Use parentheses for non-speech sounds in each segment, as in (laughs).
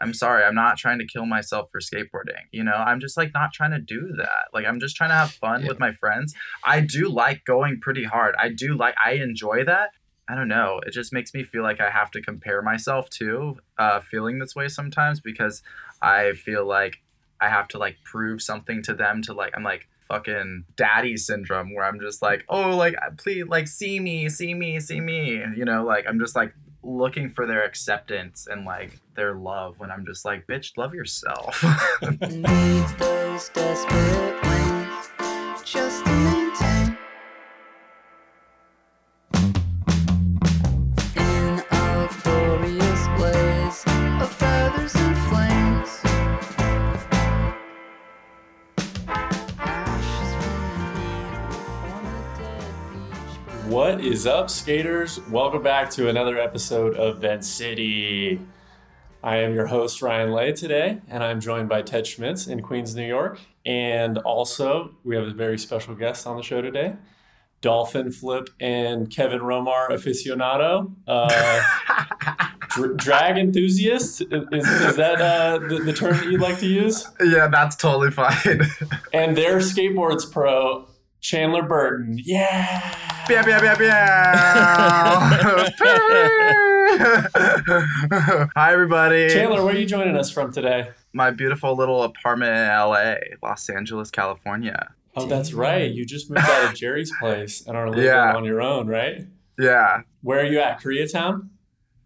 I'm sorry, I'm not trying to kill myself for skateboarding. You know, I'm just like not trying to do that. Like I'm just trying to have fun Yeah. with my friends. I do like going pretty hard. I do like I enjoy that. I don't know. It just makes me feel like I have to compare myself to uh, feeling this way sometimes because I feel like I have to like prove something to them to like I'm like fucking daddy syndrome where I'm just like oh like please like see me see me see me you know like I'm just like looking for their acceptance and like their love when I'm just like bitch love yourself (laughs) is up, skaters? Welcome back to another episode of Vent City. I am your host, Ryan Lay, today, and I'm joined by Ted Schmitz in Queens, New York. And also, we have a very special guest on the show today Dolphin Flip and Kevin Romar aficionado. Uh, (laughs) dr- drag enthusiast? Is, is that uh, the, the term that you'd like to use? yeah that's totally fine (laughs) And There Skateboards pro, Chandler Burton. Yeah! Pew, pew, pew. (laughs) Hi, everybody. Chandler, where are you joining us from today? My beautiful little apartment in LA, Los Angeles, California. Oh, that's right. You just moved out of (laughs) Jerry's place and are living Yeah. on your own, right? Yeah. Where are you at? Koreatown?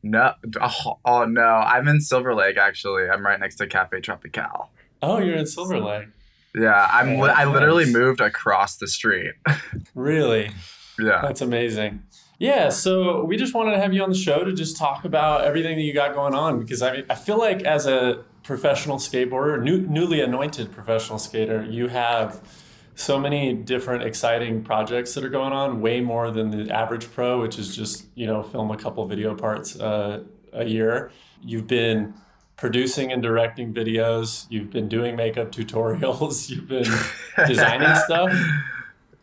No. Oh, oh, no. I'm in Silver Lake, actually. I'm right next to Cafe Tropical. Oh, you're in Silver Lake. Yeah. I'm. Li- I literally moved across the street. (laughs) Really? yeah. That's amazing. Yeah, so we just wanted to have you on the show to just talk about everything that you got going on because I mean, I feel like as a professional skateboarder, new, newly anointed professional skater, you have so many different exciting projects that are going on, way more than the average pro, which is just, you know, film a couple video parts uh, a year. You've been producing and directing videos, you've been doing makeup tutorials, (laughs) you've been designing (laughs) stuff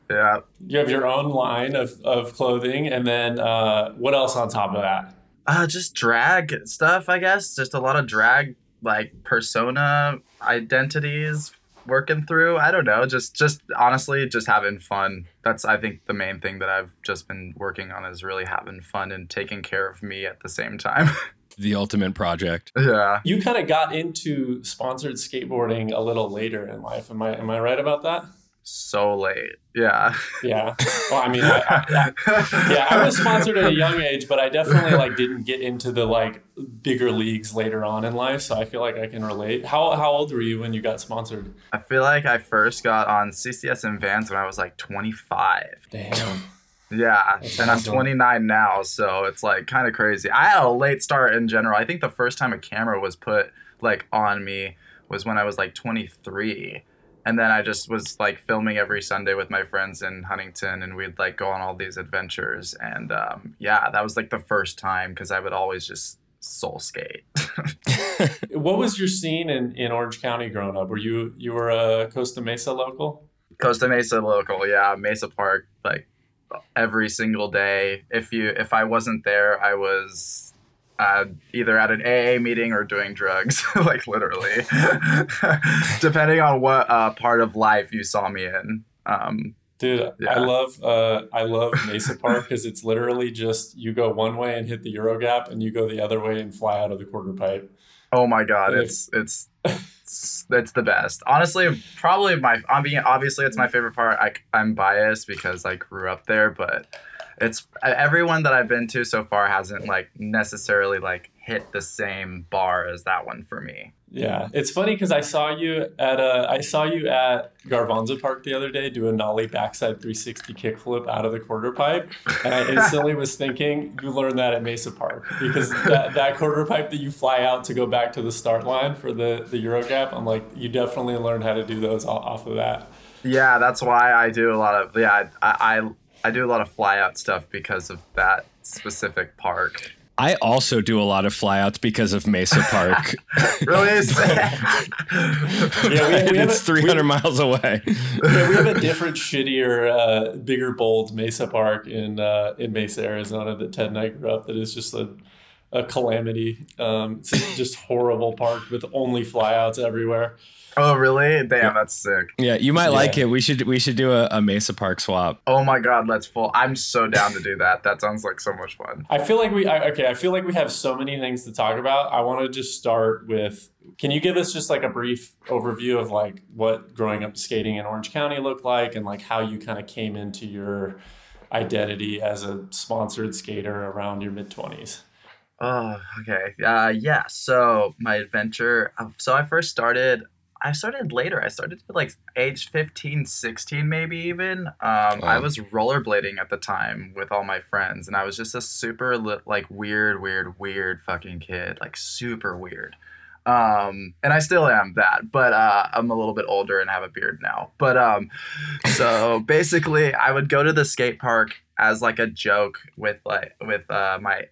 Yeah. you have your own line of, of clothing and then uh, what else on top of that Uh, just drag stuff, I guess. Just a lot of drag, like persona identities working through. I don't know. Just, just honestly, just having fun. That's, I think, the main thing that I've just been working on is really having fun and taking care of me at the same time. (laughs) the ultimate project. yeah. you kind of got into sponsored skateboarding a little later in life am i am i right about that So late. Yeah. yeah well i mean I, I, yeah i was sponsored at a young age but i definitely like didn't get into the like bigger leagues later on in life so i feel like i can relate how, how old were you when you got sponsored I feel like I first got on CCS and Vans when I was like 25. damn Yeah, That's and I'm 29 now, so it's like kind of crazy. I had a late start in general. I think the first time a camera was put like on me was when I was like 23. And then I just was like filming every Sunday with my friends in Huntington, and we'd like go on all these adventures. And um, yeah, that was like the first time because I would always just soul skate. (laughs) (laughs) what was your scene in, in orange county growing up were you you were a costa mesa local Costa Mesa local, yeah, Mesa Park, like every single day. If you if I wasn't there, I was uh, either at an AA meeting or doing drugs, (laughs) like literally, (laughs) depending on what uh, part of life you saw me in. Um, Dude, I love uh, I love Mesa Park because it's literally just you go one way and hit the Euro Gap, and you go the other way and fly out of the quarter pipe. oh my god, it's it's. (laughs) It's, the best. Honestly, probably my. I'm being obviously it's my favorite part. I, I'm biased because I grew up there, but it's everyone that I've been to so far hasn't like necessarily like hit the same bar as that one for me. Yeah, it's funny because I saw you at uh, I saw you at Garvanza Park the other day do a nollie backside 360 kickflip out of the quarter pipe, and I (laughs) instantly was thinking you learned that at Mesa Park because that, that quarter pipe that you fly out to go back to the start line for the the Euro Gap, I'm like you definitely learned how to do those off, off of that. Yeah, that's why I do a lot of yeah. I I, I do a lot of fly out stuff because of that specific park. I also do a lot of flyouts because of Mesa Park. (laughs) Really? (laughs) Yeah, we- we (laughs) have it's a- we- 300 miles away. yeah, we have a different, shittier, uh, bigger, bold Mesa Park in uh, in Mesa, Arizona that Ted and I grew up. That is just a a calamity. Um, it's just horrible park with only flyouts everywhere. Oh, really? Damn, that's sick. Yeah, you might Yeah. like it. We should we should do a, a Mesa Park swap. Oh my god, let's full. I'm so down to do that. That sounds like so much fun. I feel like we I, okay. I feel like we have so many things to talk about. I want to just start with. Can you give us just like a brief overview of like what growing up skating in Orange County looked like, and like how you kind of came into your identity as a sponsored skater around your mid twenties? Oh, okay. Uh, yeah. So my adventure. uh, So I first started. I started later. I started at like age 15, 16 maybe even. Um, I was rollerblading at the time with all my friends, and I was just a super li- like weird, weird, weird fucking kid. Like super weird. Um, and I still am that, but uh, I'm a little bit older and have a beard now. But um, so (laughs) basically, I would go to the skate park as like a joke with like with uh, my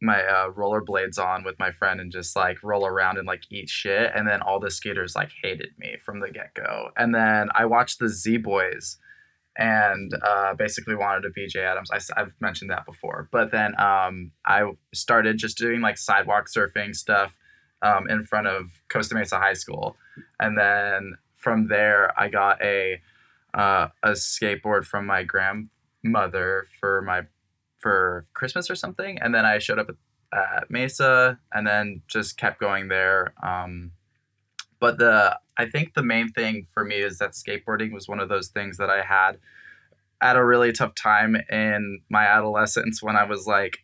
my uh, rollerblades on with my friend and just like roll around and like eat shit. And then all the skaters like hated me from the get go. And then I watched the Z Boys and uh, basically wanted to be Jay Adams. I, have mentioned that before. But then um, I started just doing like sidewalk surfing stuff um, in front of Costa Mesa High School. And then from there, I got a uh, a skateboard from my grandmother for my for Christmas or something, and then I showed up at, at Mesa, and then just kept going there. Um, but the I think the main thing for me is that skateboarding was one of those things that I had at a really tough time in my adolescence when I was like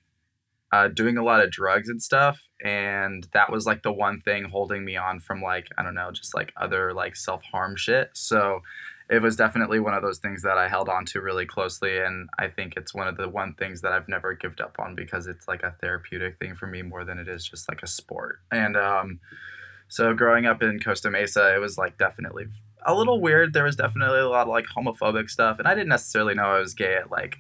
uh, doing a lot of drugs and stuff, and that was like the one thing holding me on from like I don't know, just like other like self harm shit. So it was definitely one of those things that I held on to really closely. And I think it's one of the one things that I've never given up on because it's like a therapeutic thing for me more than it is just like a sport. And um, so growing up in Costa Mesa, it was like definitely a little weird. There was definitely a lot of like homophobic stuff. And I didn't necessarily know I was gay at like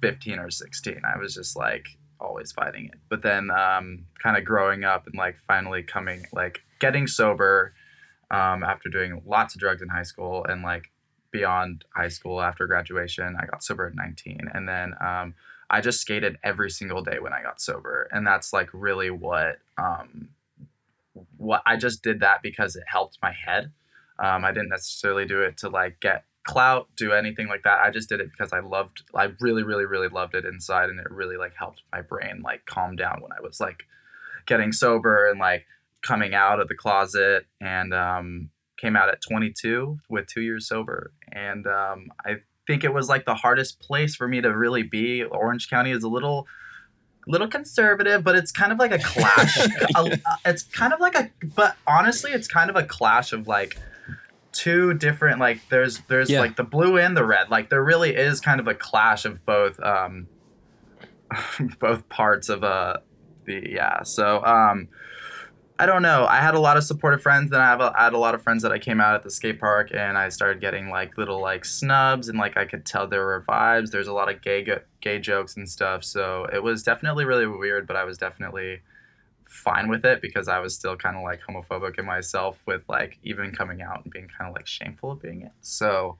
15 or 16. I was just like always fighting it. But then um, kind of growing up and like finally coming, like getting sober um, after doing lots of drugs in high school and like beyond high school after graduation. I got sober at 19. And then um, I just skated every single day when I got sober. And that's like really what um, what I just did that because it helped my head. Um, I didn't necessarily do it to like get clout, do anything like that. I just did it because I loved I really, really, really loved it inside and it really like helped my brain like calm down when I was like getting sober and like coming out of the closet and um came out at 22 with two years sober. And um, i think it was like the hardest place for me to really be. Orange county is a little little conservative but it's kind of like a clash. (laughs) A- it's kind of like a but honestly it's kind of a clash of like two different like there's there's Yeah. like the blue and the red. Like there really is kind of a clash of both um (laughs) both parts of uh the yeah. So um I don't know. I had a lot of supportive friends, and I have a, I had a lot of friends that I came out at the skate park, and I started getting like little like snubs, and like I could tell there were vibes. There's a lot of gay gay jokes and stuff, so it was definitely really weird, but I was definitely fine with it because I was still kind of like homophobic in myself with like even coming out and being kind of like shameful of being it. So.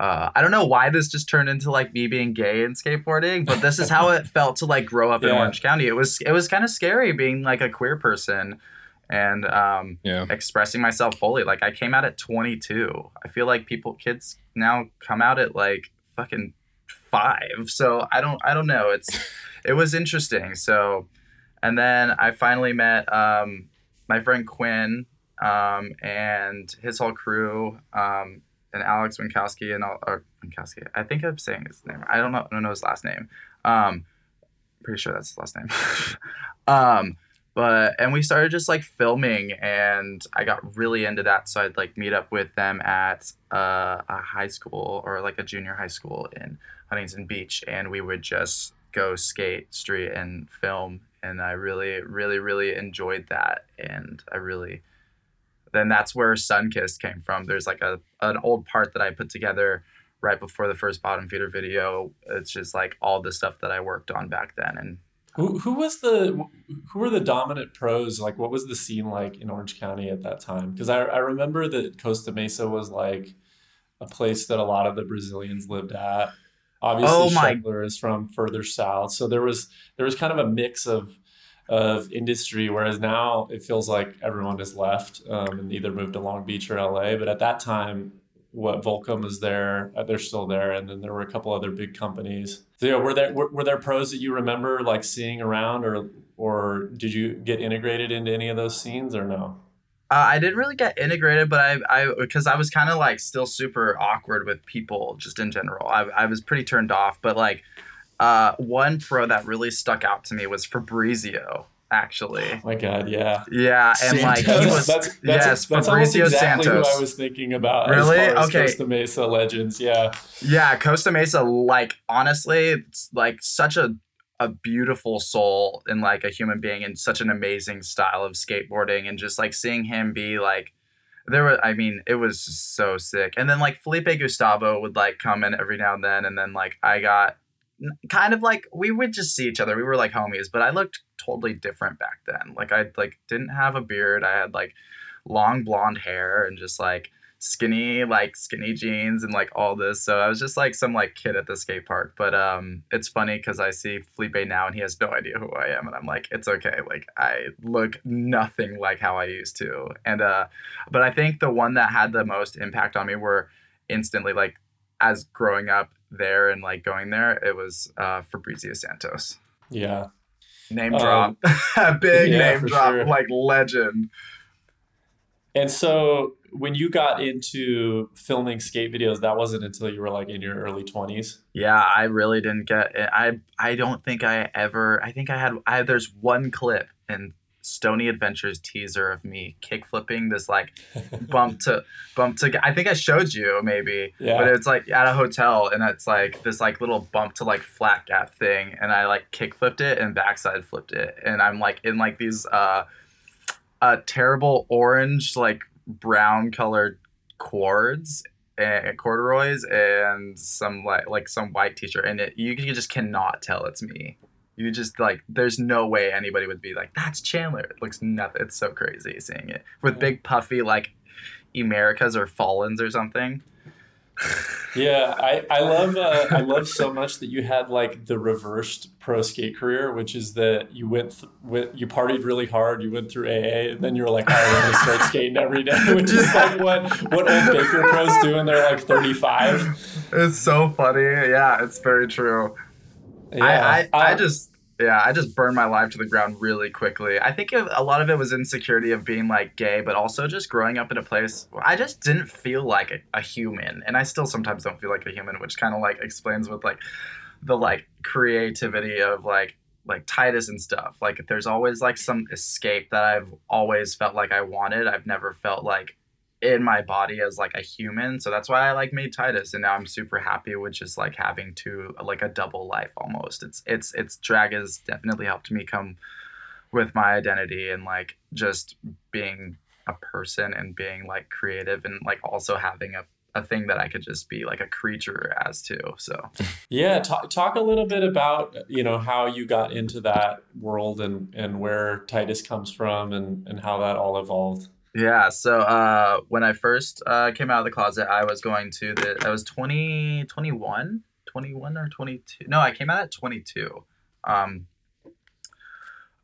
Uh, I don't know why this just turned into like me being gay and skateboarding, but this is how it (laughs) felt to like grow up in Orange County. It was it was kind of scary being like a queer person and um, Yeah. expressing myself fully. Like I came out at 22. I feel like people, kids now come out at like fucking five. So I don't, I don't know. It's, (laughs) it was interesting. So, and then I finally met um, my friend Quinn um, and his whole crew um, and Alex Winkowski and all, or Winkowski. I think I'm saying his name. I don't know. I don't know his last name. Um, pretty sure that's his last name. (laughs) um, but and we started just like filming and i got really into that so i'd like meet up with them at uh, a high school or like a junior high school in huntington beach and we would just go skate street and film and i really really really enjoyed that and i really then that's where sunkissed came from. There's like a an old part that i put together right before the first bottom feeder video. It's just like all the stuff that i worked on back then and Who, who was the who were the dominant pros? Like, what was the scene like in Orange County at that time? Because I, I remember that Costa Mesa was like a place that a lot of the Brazilians lived at. Obviously, Oh Scheffler is from further south, so there was there was kind of a mix of of industry, whereas now it feels like everyone has left um, and either moved to Long Beach or LA. But at that time, what Volcom was there, uh, they're still there, and then there were a couple other big companies. So, yeah, were there were, were there pros that you remember like seeing around, or or did you get integrated into any of those scenes, or no? Uh, I didn't really get integrated, but I, I, because I was kind of like still super awkward with people just in general. I, I was pretty turned off, but like, uh, one pro that really stuck out to me was Fabrizio. Actually, oh my God, yeah, yeah, and like he was, that's, that's, yes, that's Fabrizio exactly Santos. who I was thinking about. Really? As as Okay. Costa Mesa legends, yeah. Yeah, Costa Mesa, like honestly, it's like such a a beautiful soul and like a human being and such an amazing style of skateboarding and just like seeing him be like there were I mean, it was just so sick. And then like Felipe Gustavo would like come in every now and then and then like I got kind of like we would just see each other. We were like homies, but I looked totally different back then. Like I like didn't have a beard. I had like long blonde hair and just like skinny like skinny jeans and like all this so i was just like some like kid at the skate park but um it's funny because i see felipe now and he has no idea who i am and i'm like it's okay like i look nothing like how i used to and uh but i think the one that had the most impact on me were instantly like as growing up there and like going there it was uh fabrizio santos Yeah. name Um, drop (laughs) big yeah, name drop sure. like legend And so when you got into filming skate videos, that wasn't until you were like in your early 20s. Yeah, I really didn't get it. I I don't think I ever. I think I had. I there's one clip in Stony Adventures teaser of me kick flipping this like bump to bump to. I think I showed you maybe, Yeah. but it's like at a hotel and it's like this like little bump to like flat gap thing, and I like kick flipped it and backside flipped it, and I'm like in like these uh, uh terrible orange like brown colored cords and corduroys and some like like some white t-shirt and it you, you just cannot tell it's me you just like there's no way anybody would be like that's chandler. It looks nothing it's so crazy seeing it. With big puffy like Emericas or fallens or something. Yeah, I, (laughs) I love uh, I love so much that you had like the reversed pro skate career, which is that you went th- went, you partied really hard, you went through AA, and then you were like, "Oh, I'm gonna start skating every day, (laughs) which is like what what old Baker pros do when they're like 35. it's so funny. Yeah it's very true Yeah, I, I, I Um, just yeah i just burned my life to the ground really quickly. I think a lot of it was insecurity of being like gay but also just growing up in a place where i just didn't feel like a, a human. And i still sometimes don't feel like a human which kind of like explains with like the like creativity of like like titus and stuff. Like there's always like some escape that i've always felt like i wanted. I've never felt like in my body as like a human so that's why i like made titus and now i'm super happy with just like having two like a double life almost it's it's it's drag has definitely helped me come with my identity and like just being a person and being like creative and like also having a, a thing that i could just be like a creature as too so (laughs) yeah. Talk talk a little bit about you know how you got into that world and and where Titus comes from and and how that all evolved. Yeah, so uh, when I first uh, came out of the closet, I was going to the, I was 20, 21, 21 or 22. No, I came out at 22. Um,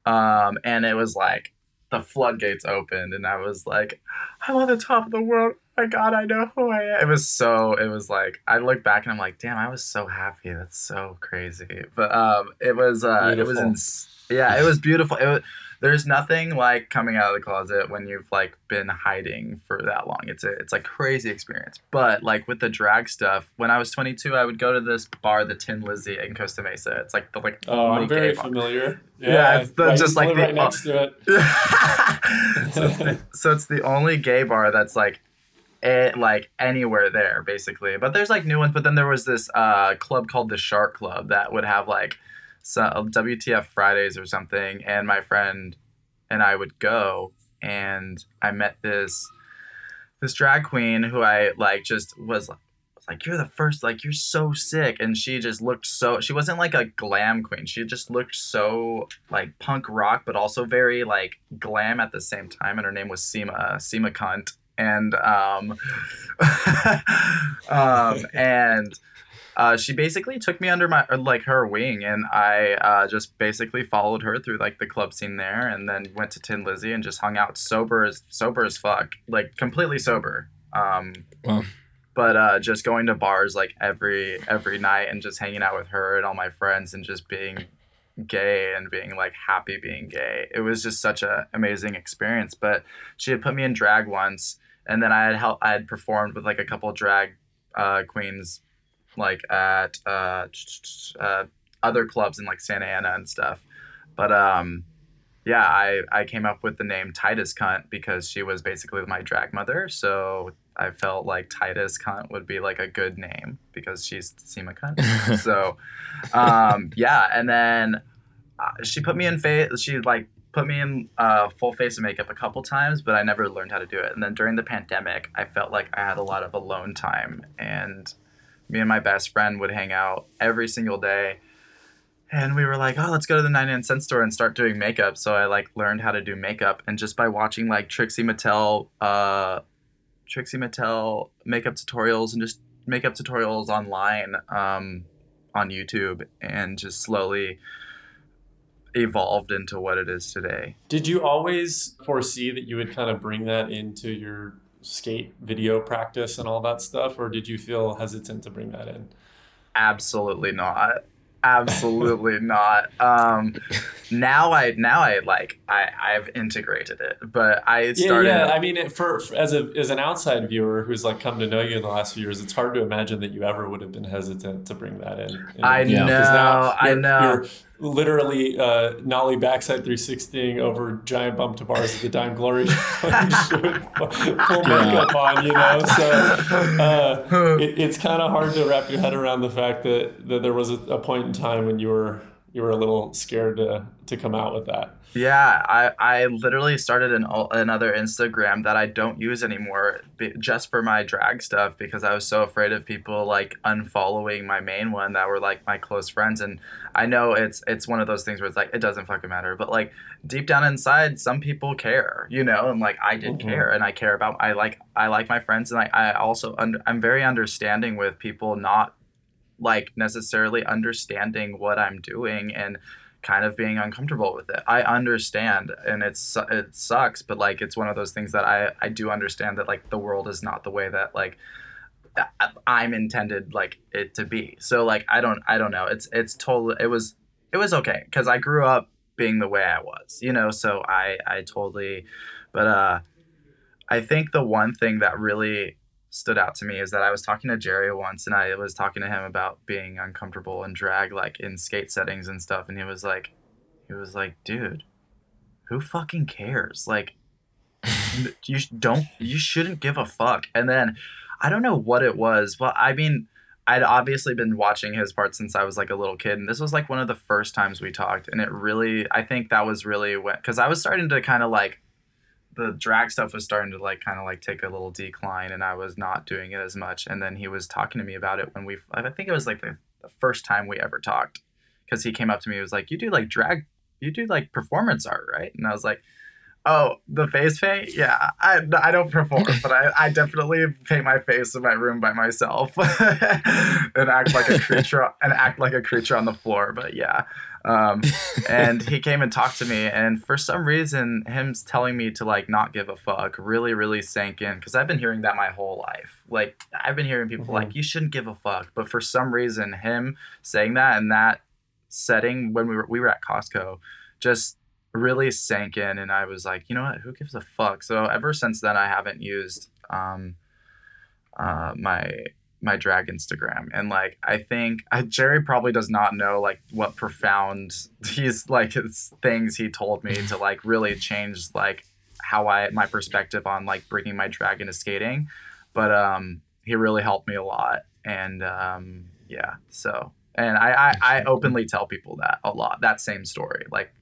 um, and it was like the floodgates opened, and I was like, I'm on the top of the world. My God, I know who I am. It was so, it was like, I look back and I'm like, damn, I was so happy. That's so crazy. But um, it was, uh, it was, ins- yeah, it was beautiful. It was, there's nothing like coming out of the closet when you've like been hiding for that long. It's a it's a crazy experience. But like with the drag stuff, when I was 22, I would go to this bar, the Tin Lizzie in Costa Mesa. It's like the like Oh, I'm very bar. familiar. Yeah, it's the- right- just like the- right next to it. (laughs) so, it's the, so it's the only gay bar that's like it, like anywhere there basically but there's like new ones but then there was this uh club called the shark club that would have like some wtf fridays or something and my friend and i would go and i met this this drag queen who i like just was was like you're the first like you're so sick and she just looked so she wasn't like a glam queen she just looked so like punk rock but also very like glam at the same time and her name was Sema Sema cunt and um (laughs) um and uh, she basically took me under my like her wing, and I uh, just basically followed her through like the club scene there, and then went to Tin Lizzie and just hung out sober as sober as fuck, like completely sober. Um, Wow. but uh, just going to bars like every every night and just hanging out with her and all my friends and just being gay and being like happy being gay. It was just such an amazing experience. But she had put me in drag once, and then I had helped. I had performed with like a couple drag uh, queens, like at uh, uh, other clubs in like Santa Ana and stuff. But um, yeah, I I came up with the name Titus Cunt because she was basically my drag mother. So I felt like Titus Cunt would be like a good name because she's Sema Cunt. (laughs) so um, yeah, and then uh, she put me in face. She like put me in uh, full face of makeup a couple times, but I never learned how to do it. And then during the pandemic, I felt like I had a lot of alone time, and me and my best friend would hang out every single day. And we were like, oh, let's go to the 99 cent store and start doing makeup. So I like learned how to do makeup, and just by watching like Trixie Mattel, uh, Trixie Mattel makeup tutorials and just makeup tutorials online um, on YouTube, and just slowly evolved into what it is today. Did you always foresee that you would kind of bring that into your skate video practice and all that stuff, or did you feel hesitant to bring that in? Absolutely not. Absolutely (laughs) not. Um, now I now I like I I've integrated it, but I Yeah, started. yeah. I mean, it, for, for as a as an outside viewer who's like come to know you in the last few years, it's hard to imagine that you ever would have been hesitant to bring that in. in I the video, 'cause know, I know. Literally uh, nollie backside 360ing over giant bump to bars at the Dime Glory (laughs) full makeup on, you know. So uh, (laughs) it, it's kind of hard to wrap your head around the fact that, that there was a, a point in time when you were you were a little scared to to come out with that. Yeah, I, I literally started an another Instagram that I don't use anymore just for my drag stuff because I was so afraid of people like unfollowing my main one that were like my close friends and I know it's it's one of those things where it's like it doesn't fucking matter but like deep down inside some people care you know and like I did Mhm. care and I care about I like I like my friends and I, I also under, I'm very understanding with people not like necessarily understanding what I'm doing and kind of being uncomfortable with it. I understand and it's it sucks, but like it's one of those things that I I do understand that like the world is not the way that like I'm intended like it to be. So like I don't I don't know. It's it's totally it was it was okay cuz I grew up being the way I was, you know, so I I totally but uh I think the one thing that really stood out to me is that I was talking to Jerry once and I was talking to him about being uncomfortable and drag like in skate settings and stuff and he was like he was like dude who fucking cares? Like (laughs) you don't you shouldn't give a fuck. And then I don't know what it was well I mean I'd obviously been watching his part since I was like a little kid and this was like one of the first times we talked and it really I think that was really when cuz I was starting to kind of like the drag stuff was starting to like kind of like take a little decline and I was not doing it as much and then he was talking to me about it when we I think it was like the, the first time we ever talked cuz he came up to me he was like you do like drag you do like performance art right? And I was like oh the face paint? Yeah I, I don't perform but I, I definitely paint my face in my room by myself (laughs) and act like a creature (laughs) and act like a creature on the floor but yeah um, (laughs) and he came and talked to me and for some reason him telling me to like not give a fuck really really sank in because i've been hearing that my whole life. Like i've been hearing people Mhm. like you shouldn't give a fuck but for some reason him saying that in that setting when we were we were at costco just really sank in and i was like you know what? Who gives a fuck? So ever since then i haven't used um uh my my drag Instagram. And like I think I, Jerry probably does not know like what profound (laughs) he's like his things he told me to like really change like how I my perspective on like bringing my drag into skating. But um he really helped me a lot. And um yeah, so and I, I, I openly tell people that a lot. That same story. Like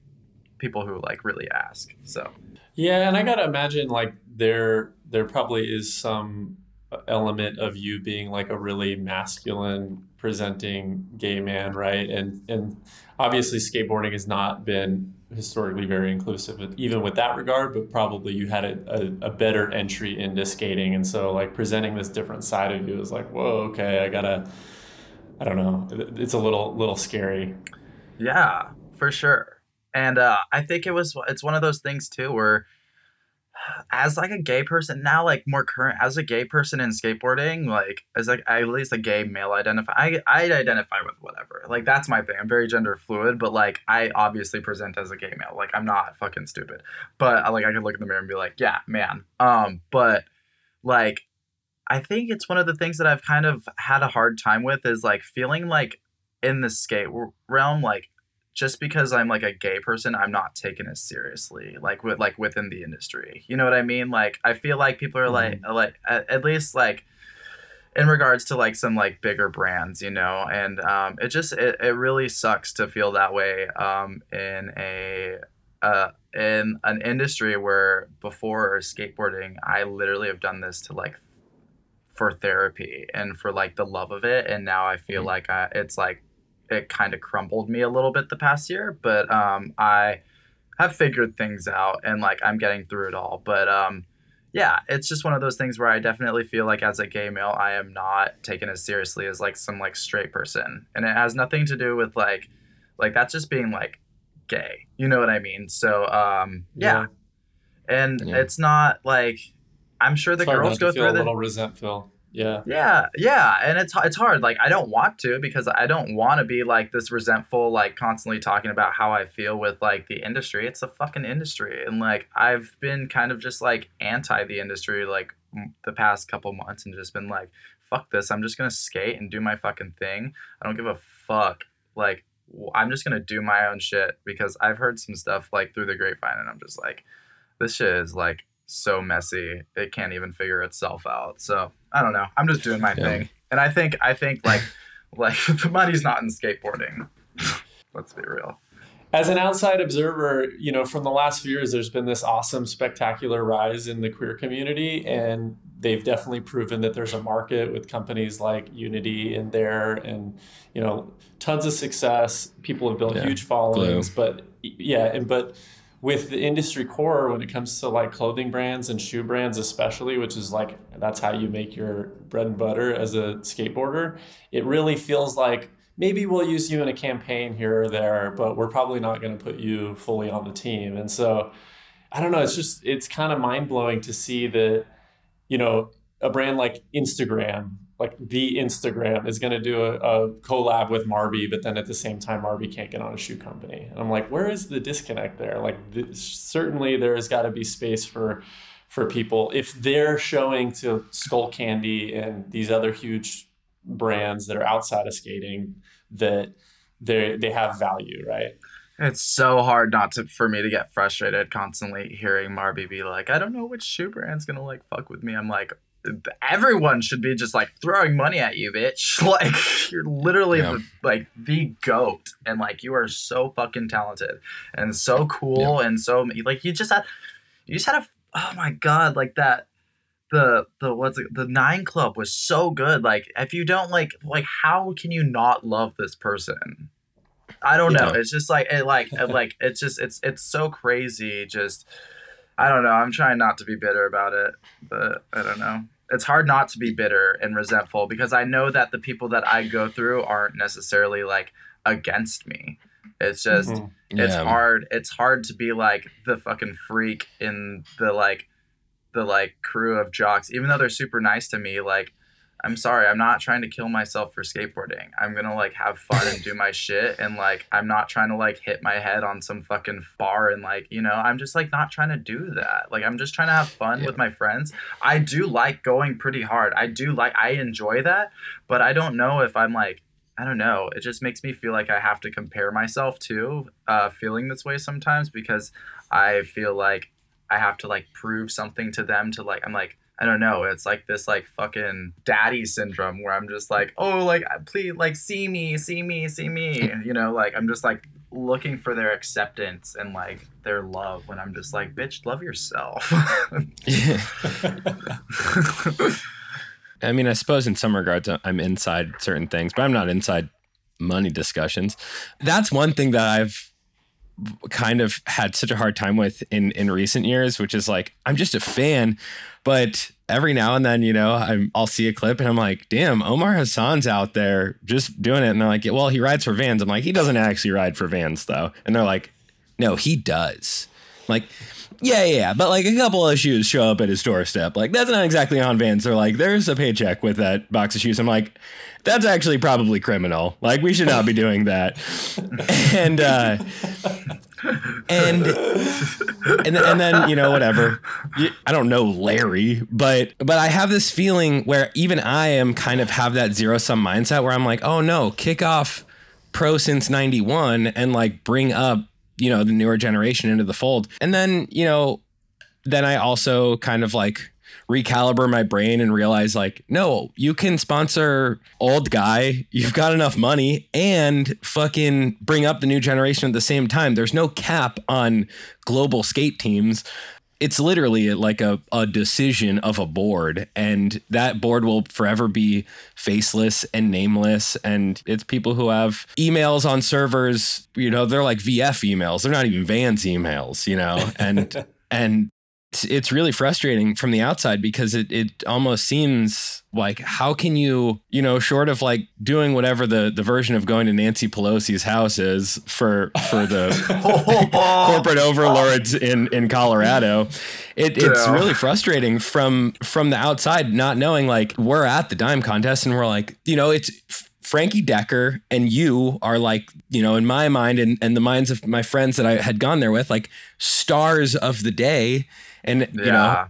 people who like really ask. So Yeah, and I gotta imagine like there there probably is some element of you being like a really masculine presenting gay man, right? And and obviously skateboarding has not been historically very inclusive, even with that regard. But probably you had a, a, a better entry into skating, and so like presenting this different side of you is like, whoa, okay, I gotta I don't know. It's a little little scary. Yeah, for sure. And uh, I think it was it's one of those things too where as like a gay person now like more current as a gay person in skateboarding like as like at least a gay male identify I I identify with whatever. Like that's my thing. I'm very gender fluid but like I obviously present as a gay male. Like I'm not fucking stupid. But like I could look in the mirror and be like yeah man. Um but like I think it's one of the things that I've kind of had a hard time with is like feeling like in the skate realm like just because I'm like a gay person, I'm not taken as seriously, like with like within the industry. You know what I mean? Like I feel like people are like Mhm. like at, at least like in regards to like some like bigger brands, you know, and um, it just it, it really sucks to feel that way um, in a uh, in an industry where before skateboarding, I literally have done this to like for therapy and for like the love of it, and now I feel Mhm. like I, it's like it kind of crumbled me a little bit the past year, but um, I have figured things out and like I'm getting through it all. But um, yeah, it's just one of those things where I definitely feel like as a gay male, I am not taken as seriously as like some like straight person, and it has nothing to do with like like that's just being like gay. You know what I mean? So um, yeah, and Yeah. it's not like I'm sure the It's girls go through a the little resentful. Yeah. yeah, yeah, and it's it's hard. Like I don't want to because I don't want to be like this resentful, like constantly talking about how I feel with like the industry. It's a fucking industry, and like I've been kind of just like anti the industry like the past couple months, and just been like, fuck this. I'm just gonna skate and do my fucking thing. I don't give a fuck. Like I'm just gonna do my own shit because I've heard some stuff like through the grapevine, and I'm just like, this shit is like so messy it can't even figure itself out so i don't know i'm just doing my Yeah. thing and i think i think like (laughs) like (laughs) the money's not in skateboarding (laughs) let's be real As an outside observer, you know, from the last few years, there's been this awesome, spectacular rise in the queer community, and they've definitely proven that there's a market with companies like Unity in there, and you know, tons of success. People have built Yeah. huge followings, but yeah, and but with the industry core, when it comes to like clothing brands and shoe brands, especially, which is like that's how you make your bread and butter as a skateboarder, it really feels like maybe we'll use you in a campaign here or there, but we're probably not going to put you fully on the team. And so I don't know, it's just it's kind of mind-blowing to see that you know, a brand like Instagram, like the Instagram is going to do a, a collab with Marbie, but then at the same time Marbie can't get on a shoe company. And I'm like, where is the disconnect there? Like certainly there has got to be space for for people if they're showing to Skullcandy and these other huge brands that are outside of skating that they they have value, right? it's so hard not to for me to get frustrated constantly hearing marbie be like i don't know which shoe brand's gonna like fuck with me i'm like everyone should be just like throwing money at you bitch. (laughs) Like you're literally Yeah. the, like the goat. And like you are so fucking talented and so cool and so like you just had you just had a oh my god like that the the what's it, the nine club was so good. Like if you don't like like how can you not love this person? I don't know. Yeah. it's just like it like it, like it's just it's it's so crazy. Just i don't know. I'm trying not to be bitter about it but i don't know it's hard not to be bitter and resentful because i know that the people that i go through aren't necessarily like against me it's just Mhm. it's hard it's hard to be like the fucking freak in the like the like crew of jocks even though they're super nice to me like i'm sorry i'm not trying to kill myself for skateboarding i'm gonna like have fun and do (laughs) my shit and like i'm not trying to like hit my head on some fucking bar and like you know i'm just like not trying to do that like i'm just trying to have fun Yeah. with my friends i do like going pretty hard i do like i enjoy that but i don't know if i'm like I don't know. It just makes me feel like I have to compare myself to uh, feeling this way sometimes because I feel like I have to like prove something to them to like I'm like I don't know. It's like this like fucking daddy syndrome where I'm just like oh like uh, please like see me see me see me you know like I'm just like looking for their acceptance and like their love when I'm just like bitch love yourself. (laughs) I mean, I suppose in some regards uh, I'm inside certain things, but I'm not inside money discussions. That's one thing that I've kind of had such a hard time with in in recent years, which is like I'm just a fan, but every now and then, you know, I'm, I'll see a clip and I'm like, damn, Omar Hassan's out there just doing it. And they're like, well, he rides for Vans. I'm like, he doesn't actually ride for Vans though. And they're like, no, he does. I'm like, yeah, yeah, yeah, but like a couple of shoes show up at his doorstep. Like that's not exactly on Vans. They're like, there's a paycheck with that box of shoes. I'm like, that's actually probably criminal. Like we should not be doing that. (laughs) and uh, and and and then you know whatever. I don't know Larry, but but I have this feeling where even I am kind of have that zero sum mindset where I'm like, oh no, kick off pro since 91 and like bring up you know the newer generation into the fold. And then you know then i also kind of like recalibrate my brain and realize like no you can sponsor old guy you've got enough money and fucking bring up the new generation at the same time. There's no cap on global skate teams it's literally like a, a decision of a board and that board will forever be faceless and nameless and it's people who have emails on servers you know they're like vf emails they're not even vans emails you know and (laughs) and it's, it's really frustrating from the outside because it, it almost seems like how can you you know short of like doing whatever the the version of going to Nancy Pelosi's house is for for the (laughs) corporate overlords in in Colorado it, it's Yeah. really frustrating from from the outside not knowing like we're at the dime contest and we're like you know it's Frankie Decker and you are like, you know, in my mind and, and the minds of my friends that I had gone there with, like stars of the day. And, you know,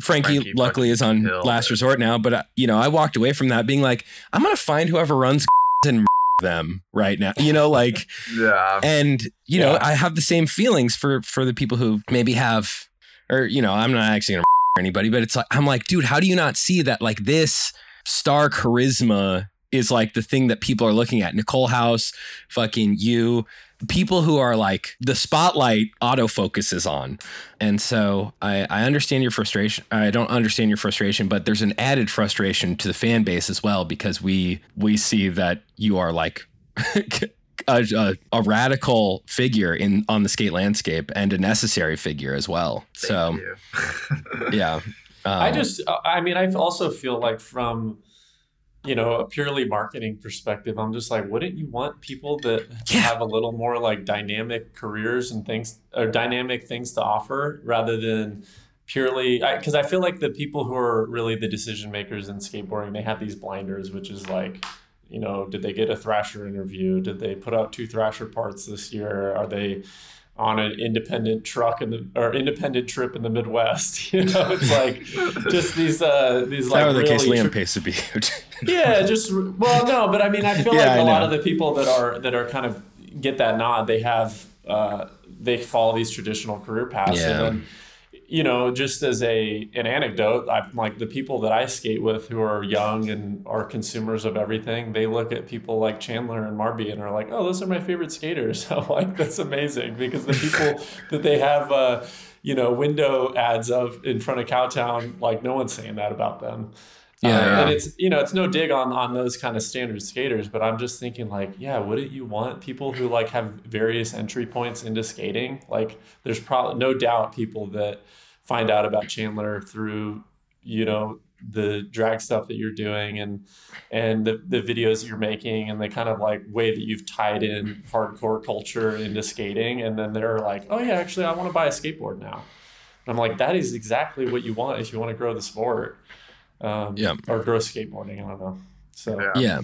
Frankie, Frankie luckily is on last it. resort now, but uh, you know, I walked away from that being like, I'm gonna find whoever runs (laughs) and (laughs) them right now. You know, like, (laughs) Yeah. and you know, Yeah. I have the same feelings for for the people who maybe have, or you know, I'm not actually gonna anybody, but it's like I'm like, dude, how do you not see that like this star charisma is like the thing that people are looking at? Nicole Hause, fucking you. People who are like the spotlight auto focuses on. And so I, I understand your frustration. I don't understand your frustration, but there's an added frustration to the fan base as well because we we see that you are like (laughs) a, a, a radical figure in on the skate landscape and a necessary figure as well. so Thank you. (laughs) yeah, um, I just, I mean, I also feel like from, you know, a purely marketing perspective, I'm just like, wouldn't you want people that (laughs) Yeah. have a little more like dynamic careers and things or dynamic things to offer rather than purely because I, feel like the people who are really the decision makers in skateboarding they have these blinders which is like you know did they get a thrasher interview did they put out two thrasher parts this year are they on an independent truck in the or independent trip in the midwest (laughs) you know it's like just these uh these if like that were the case, Liam tri- Pace would be huge. (laughs) yeah, just well, no, but I mean, I feel (laughs) Yeah, like a lot of the people that are that are kind of get that nod, they have uh, they follow these traditional career paths, Yeah. and then you know, just as a an anecdote, I'm like the people that I skate with who are young and are consumers of everything. They look at people like Chandler and Marbie and are like, "Oh, those are my favorite skaters." (laughs) I'm like, "That's amazing," because the people (laughs) that they have. Uh, you know, window ads of in front of Cowtown, like no one's saying that about them. Yeah, Uh, yeah. and it's you know it's no dig on on those kind of standard skaters, but I'm just thinking like, yeah, wouldn't you want people who like have various entry points into skating? Like, there's probably no doubt people that find out about Chandler through you know the drag stuff that you're doing and and the, the videos that you're making and the kind of like way that you've tied in hardcore culture into skating and then they're like oh yeah actually i want to buy a skateboard now and i'm like that is exactly what you want if you want to grow the sport um, Yeah. or grow skateboarding i don't know so Yeah. yeah,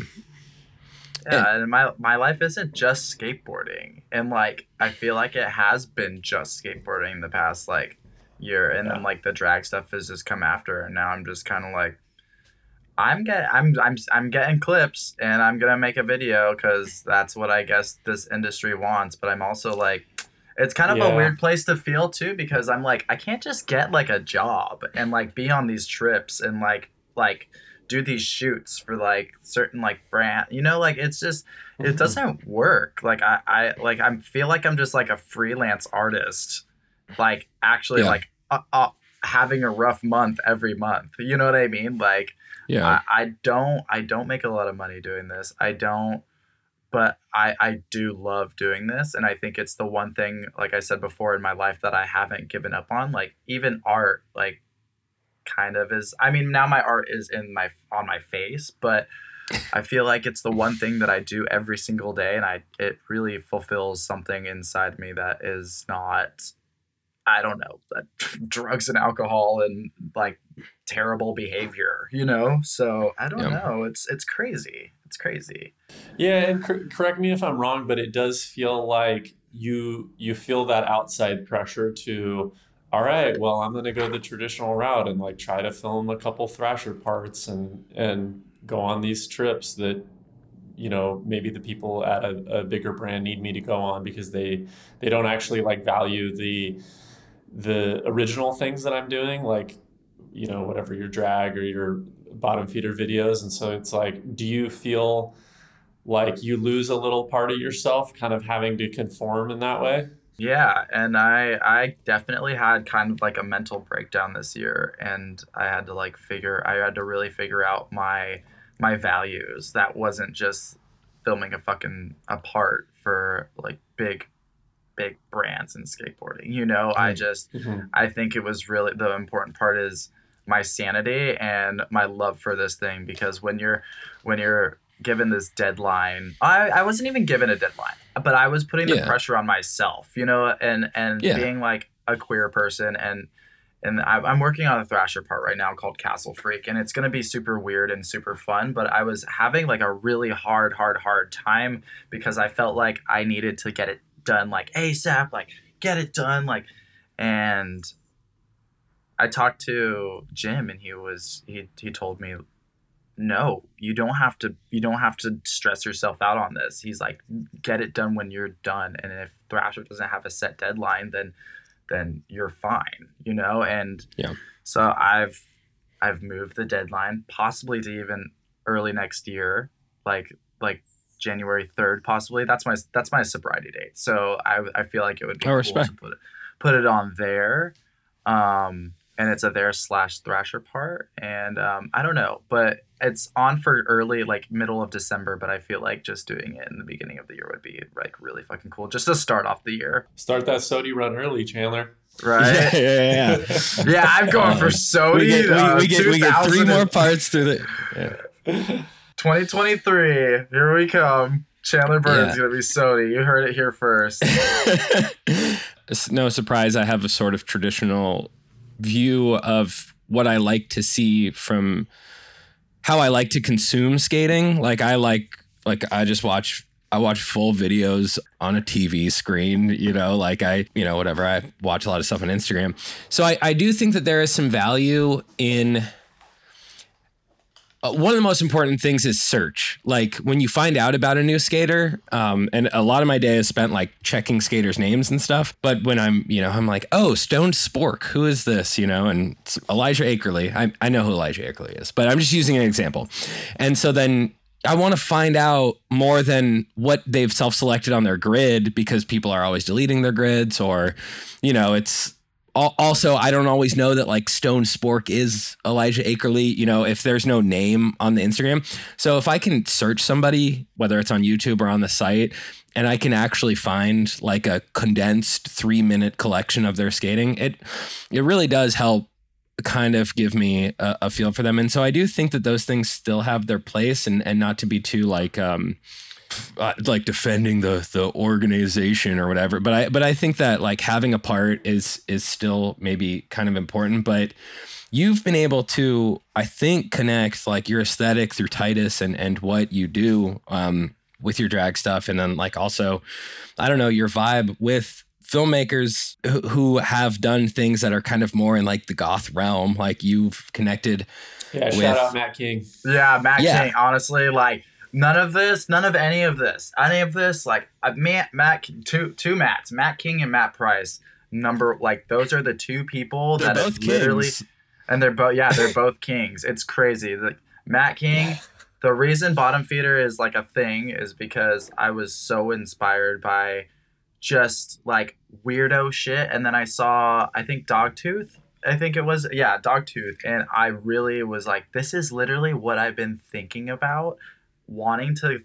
Yeah, and my my life isn't just skateboarding, and like I feel like it has been just skateboarding the past like year, and Yeah. then like the drag stuff has just come after, and now I'm just kind of like, I'm get I'm I'm I'm getting clips, and I'm gonna make a video because that's what I guess this industry wants, but I'm also like. It's kind of Yeah. a weird place to feel too because I'm like I can't just get like a job and like be on these trips and like like do these shoots for like certain like brand you know like it's just it doesn't work like i i like i feel like i'm just like a freelance artist like actually Yeah. like uh, uh, having a rough month every month you know what i mean like yeah. I, I don't i don't make a lot of money doing this i don't but I I do love doing this, and I think it's the one thing, like I said before, in my life that I haven't given up on. Like even art, like kind of is. I mean, now my art is in my on my face, but (laughs) I feel like it's the one thing that I do every single day, and I it really fulfills something inside me that is not. I don't know, (laughs) drugs and alcohol and like terrible behavior, you know. So I don't Yeah. know. It's it's crazy. It's crazy. Yeah, and cor- correct me if I'm wrong, but it does feel like you you feel that outside pressure to, all right, well, I'm gonna go the traditional route and like try to film a couple Thrasher parts and and go on these trips that you know maybe the people at a, a bigger brand need me to go on because they they don't actually like value the the original things that I'm doing like you know whatever your drag or your bottom feeder videos and so it's like do you feel like you lose a little part of yourself kind of having to conform in that way Yeah, and I I definitely had kind of like a mental breakdown this year and I had to like figure I had to really figure out my my values. That wasn't just filming a fucking a part for like big big brands in skateboarding. You know, I Mm. just I think it was really the important part is my sanity and my love for this thing because when you're when you're given this deadline I, I wasn't even given a deadline but I was putting the Yeah. pressure on myself you know and and Yeah. being like a queer person and and I- I'm working on a Thrasher part right now called Castle Freak, and it's gonna be super weird and super fun. But I was having like a really hard, hard, hard time because I felt like I needed to get it done like ASAP, like get it done, like. And I talked to Jim, and he was he he told me, no, you don't have to you don't have to stress yourself out on this. He's like, get it done when you're done, and if Thrasher doesn't have a set deadline, then then you're fine, you know. And Yeah. so I've I've moved the deadline possibly to even early next year, like like January third, possibly. That's my that's my sobriety date. So I I feel like it would be I cool respect. to put it put it on there. Um, and it's a there slash Thrasher part, and um, I don't know, but it's on for early like middle of December. But I feel like just doing it in the beginning of the year would be like really fucking cool, just to start off the year, start that sodi run early chandler right? (laughs) Yeah, yeah, yeah. Yeah, (laughs) I'm going for Sony. we get, uh, we, we get we get three more parts through the. Yeah. (laughs) 2023. Here we come. Chandler Burns Yeah. gonna be Sony. You heard it here first. no surprise I have a sort of traditional view of what I like to see from how I like to consume skating. Like I like like I just watch I watch full videos on a TV screen, you know, like I, you know, whatever. I watch a lot of stuff on Instagram. So I, I do think that there is some value in one of the most important things is search. Like when you find out about a new skater, um, and a lot of my day is spent like checking skaters' names and stuff. But when I'm, you know, I'm like, oh, Stone Spork, who is this? You know, and Elijah Akerley. I, I know who Elijah Akerley is, but I'm just using an example. And so then I want to find out more than what they've self selected on their grid because people are always deleting their grids, or, you know, it's also I don't always know that like Stone Spork is Elijah Akerley, you know, if there's no name on the Instagram. So if I can search somebody, whether it's on YouTube or on the site, and I can actually find like a condensed three minute collection of their skating, it it really does help kind of give me a, a feel for them. And so I do think that those things still have their place and and not to be too like um uh, like defending the the organization or whatever but i but i think that like having a part is is still maybe kind of important but you've been able to i think connect like your aesthetic through titus and and what you do um with your drag stuff and then like also i don't know your vibe with filmmakers who, who have done things that are kind of more in like the goth realm like you've connected yeah With- shout out matt king Yeah, Matt Yeah. King. Honestly, like none of this, none of any of this, any of this. Like uh, Matt, Matt, two two Matts, Matt King and Matt Price. Number like those are the two people they're that both literally, and they're both yeah, they're both kings. It's crazy. Like Matt King. (laughs) The reason bottom feeder is like a thing is because I was so inspired by just like weirdo shit, and then I saw I think Dogtooth. I think it was yeah, Dogtooth, and I really was like, this is literally what I've been thinking about, wanting to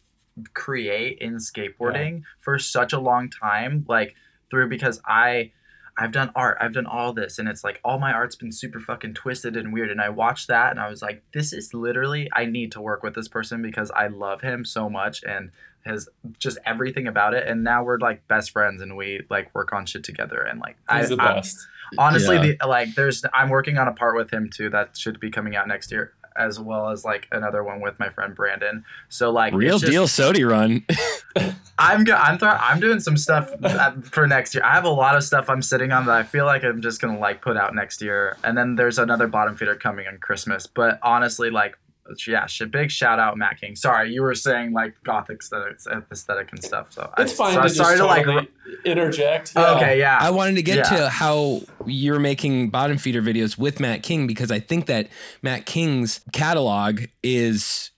create in skateboarding for such a long time like through because I I've done art, I've done all this, and it's like all my art's been super fucking twisted and weird. And I watched that and I was like, this is literally, I need to work with this person because I love him so much and his just everything about it. And now we're like best friends and we like work on shit together. And like, He's I, the I- honestly, Yeah. the, like, there's, I'm working on a part with him too that should be coming out next year, as well as like another one with my friend Brandon. So, like, Real just- deal Sody run. (laughs) I'm go- I'm thro- I'm doing some stuff uh, for next year. I have a lot of stuff I'm sitting on that I feel like I'm just gonna like put out next year, and then there's another bottom feeder coming on Christmas. But honestly, like, yeah, sh- big shout out Matt King. Sorry, you were saying like gothic aesthetic, aesthetic and stuff. So It's I, fine so I to just started to like. totally interject. Oh, okay, yeah. I wanted to get Yeah. to how you're making bottom feeder videos with Matt King because I think that Matt King's catalog is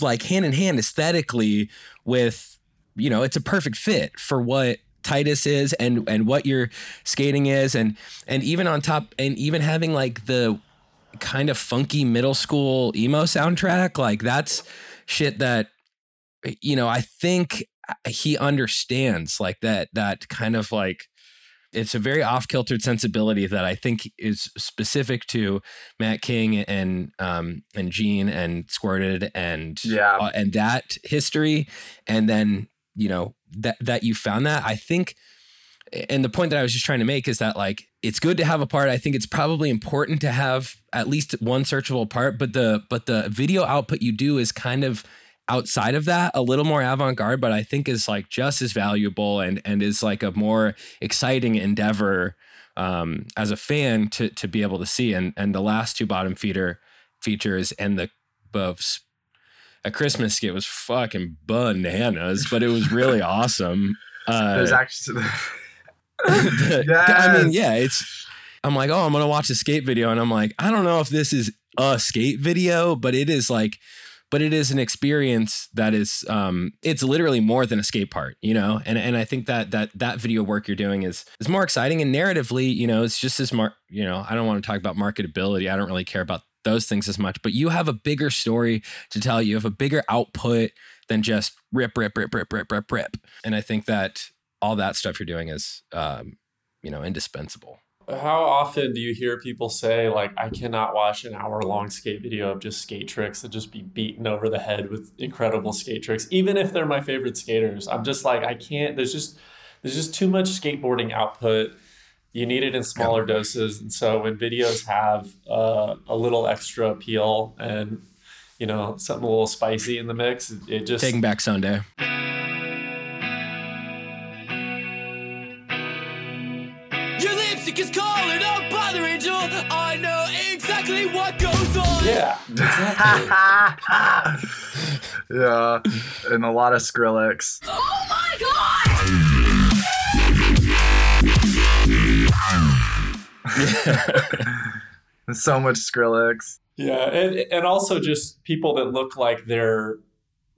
like hand in hand aesthetically with you know it's a perfect fit for what Titus is and and what your skating is and and even on top and even having like the kind of funky middle school emo soundtrack. Like that's shit that you know I think he understands like that that kind of like it's a very off-kiltered sensibility that I think is specific to Matt King and um and Gene and Squirted and Yeah. uh, and that history. And then you know that that you found that. I think and the point that I was just trying to make is that like it's good to have a part I think it's probably important to have at least one searchable part but the but the video output you do is kind of outside of that a little more avant-garde but i think is like just as valuable and and is like a more exciting endeavor um as a fan to to be able to see and and the last two bottom feeder features and the the a christmas skit was fucking bananas but it was really (laughs) awesome uh There's actually. (laughs) the- I mean, yeah, it's. I'm like, oh, I'm gonna watch a skate video, and I'm like, I don't know if this is a skate video, but it is like, but it is an experience that is, um, it's literally more than a skate part, you know. And and I think that that that video work you're doing is is more exciting and narratively, you know, it's just as mar, you know, I don't want to talk about marketability. I don't really care about those things as much, but you have a bigger story to tell. You have a bigger output than just rip, rip, rip, rip, rip, rip, rip. And I think that all that stuff you're doing is, um, you know, indispensable. How often do you hear people say, like, I cannot watch an hour long skate video of just skate tricks and just be beaten over the head with incredible skate tricks, even if they're my favorite skaters? I'm just like, I can't, there's just, there's just too much skateboarding output. You need it in smaller doses. And so when videos have uh, a little extra appeal and, you know, something a little spicy in the mix, it, it just, Taking Back Sunday. Your lipstick is colored up by the angel. I know exactly what goes on. yeah. (laughs) yeah, and a lot of Skrillex. Oh my god! (laughs) So much Skrillex. Yeah, and and also just people that look like they're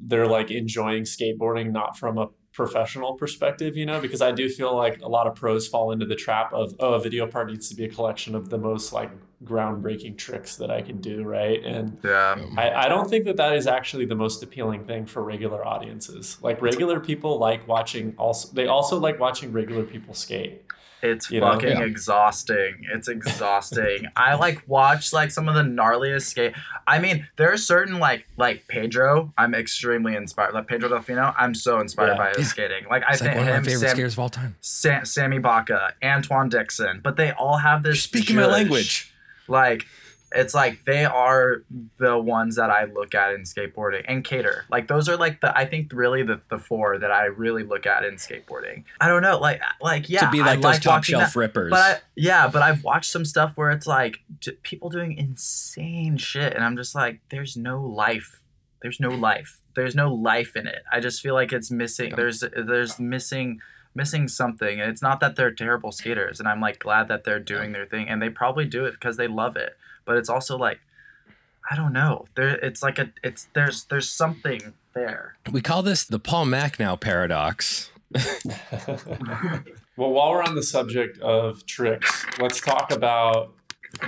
they're like enjoying skateboarding not from a professional perspective, you know, because I do feel like a lot of pros fall into the trap of oh, a video part needs to be a collection of the most like groundbreaking tricks that I can do, right? And Yeah. Mm-hmm. I, I don't think that that is actually the most appealing thing for regular audiences. Like regular people like watching also they also like watching regular people skate. It's You know? fucking Yeah. exhausting. It's exhausting. (laughs) I like watch like some of the gnarliest skate. I mean, there are certain like like Pedro. I'm extremely inspired. Like Pedro Delfino. I'm so inspired Yeah. by his skating. Like I It's think like one of my him, favorite Sam, scares of all time. Sam, Sammy Baca, Antwuan Dixon, but they all have this. Speaking my language. Like it's like they are the ones that I look at in skateboarding and cater. Like those are like the I think really the, the four that I really look at in skateboarding. I don't know, like like yeah, to be like I those like top shelf that. rippers. But I, yeah, but I've watched some stuff where it's like people doing insane shit, and I'm just like, there's no life. There's no life. There's no life in it. I just feel like it's missing. There's there's missing missing something, and it's not that they're terrible skaters, and I'm like glad that they're doing their thing, and they probably do it because they love it. But it's also like, I don't know. There, it's like a, it's there's there's something there. we call this the Paul Machnau paradox. (laughs) well, while we're on the subject of tricks, let's talk about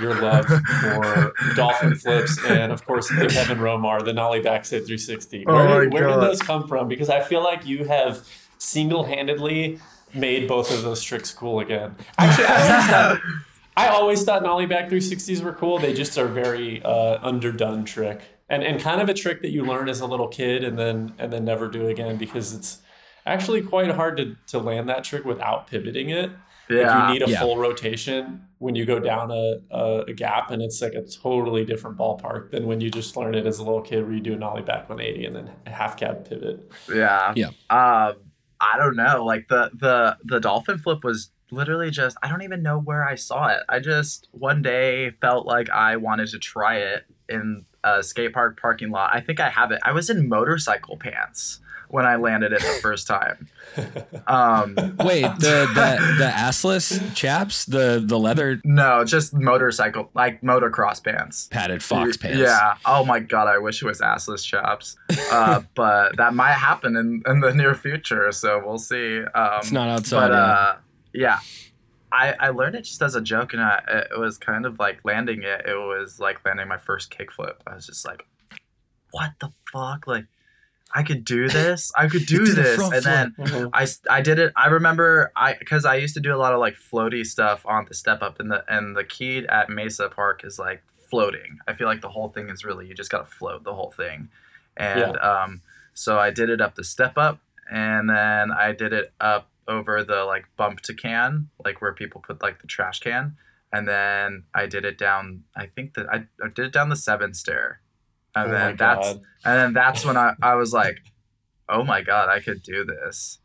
your love for dolphin flips and of course the Kevin Romar, the nollie backside 360. Oh Where, my did, where did those come from? Because I feel like you have single-handedly made both of those tricks cool again. Actually, I always thought, (laughs) I always thought nollie back 360s were cool. They just are very uh, underdone trick. And, and kind of a trick that you learn as a little kid and then and then never do again because it's actually quite hard to, to land that trick without pivoting it if Yeah. you need a Yeah. full rotation when you go down a, a, a gap and it's like a totally different ballpark than when you just learn it as a little kid where you do an ollie back 180 and then a half cab pivot Yeah. Yeah. Um, I don't know. Like the the the dolphin flip was literally just I don't even know where I saw it. I just one day felt like I wanted to try it in a skate park parking lot. I think I have it. I was in motorcycle pants when I landed it the (laughs) first time. (laughs) Um, Wait, (laughs) the the the assless chaps, the the leather no, just motorcycle like motocross pants. padded fox pants. Yeah. Oh my god, I wish it was assless chaps. Uh, but that might happen in, in the near future, so we'll see. Um, It's not outside. but uh, yeah, I I learned it just as a joke, and I, it was kind of like landing it. It was like landing my first kickflip. I was just like, what the fuck, like. I could do (laughs) this. I could do this, and then I I did it. I remember I because I used to do a lot of like floaty stuff on the step up, and the and the key at Mesa Park is like floating. I feel like the whole thing is really you just gotta float the whole thing, and um, so I did it up the step up, and then I did it up over the like bump to can, like where people put like the trash can, and then I did it down. I think that I, I did it down the seven stair, and Oh then that's and then that's when I, I was like, oh my god, I could do this.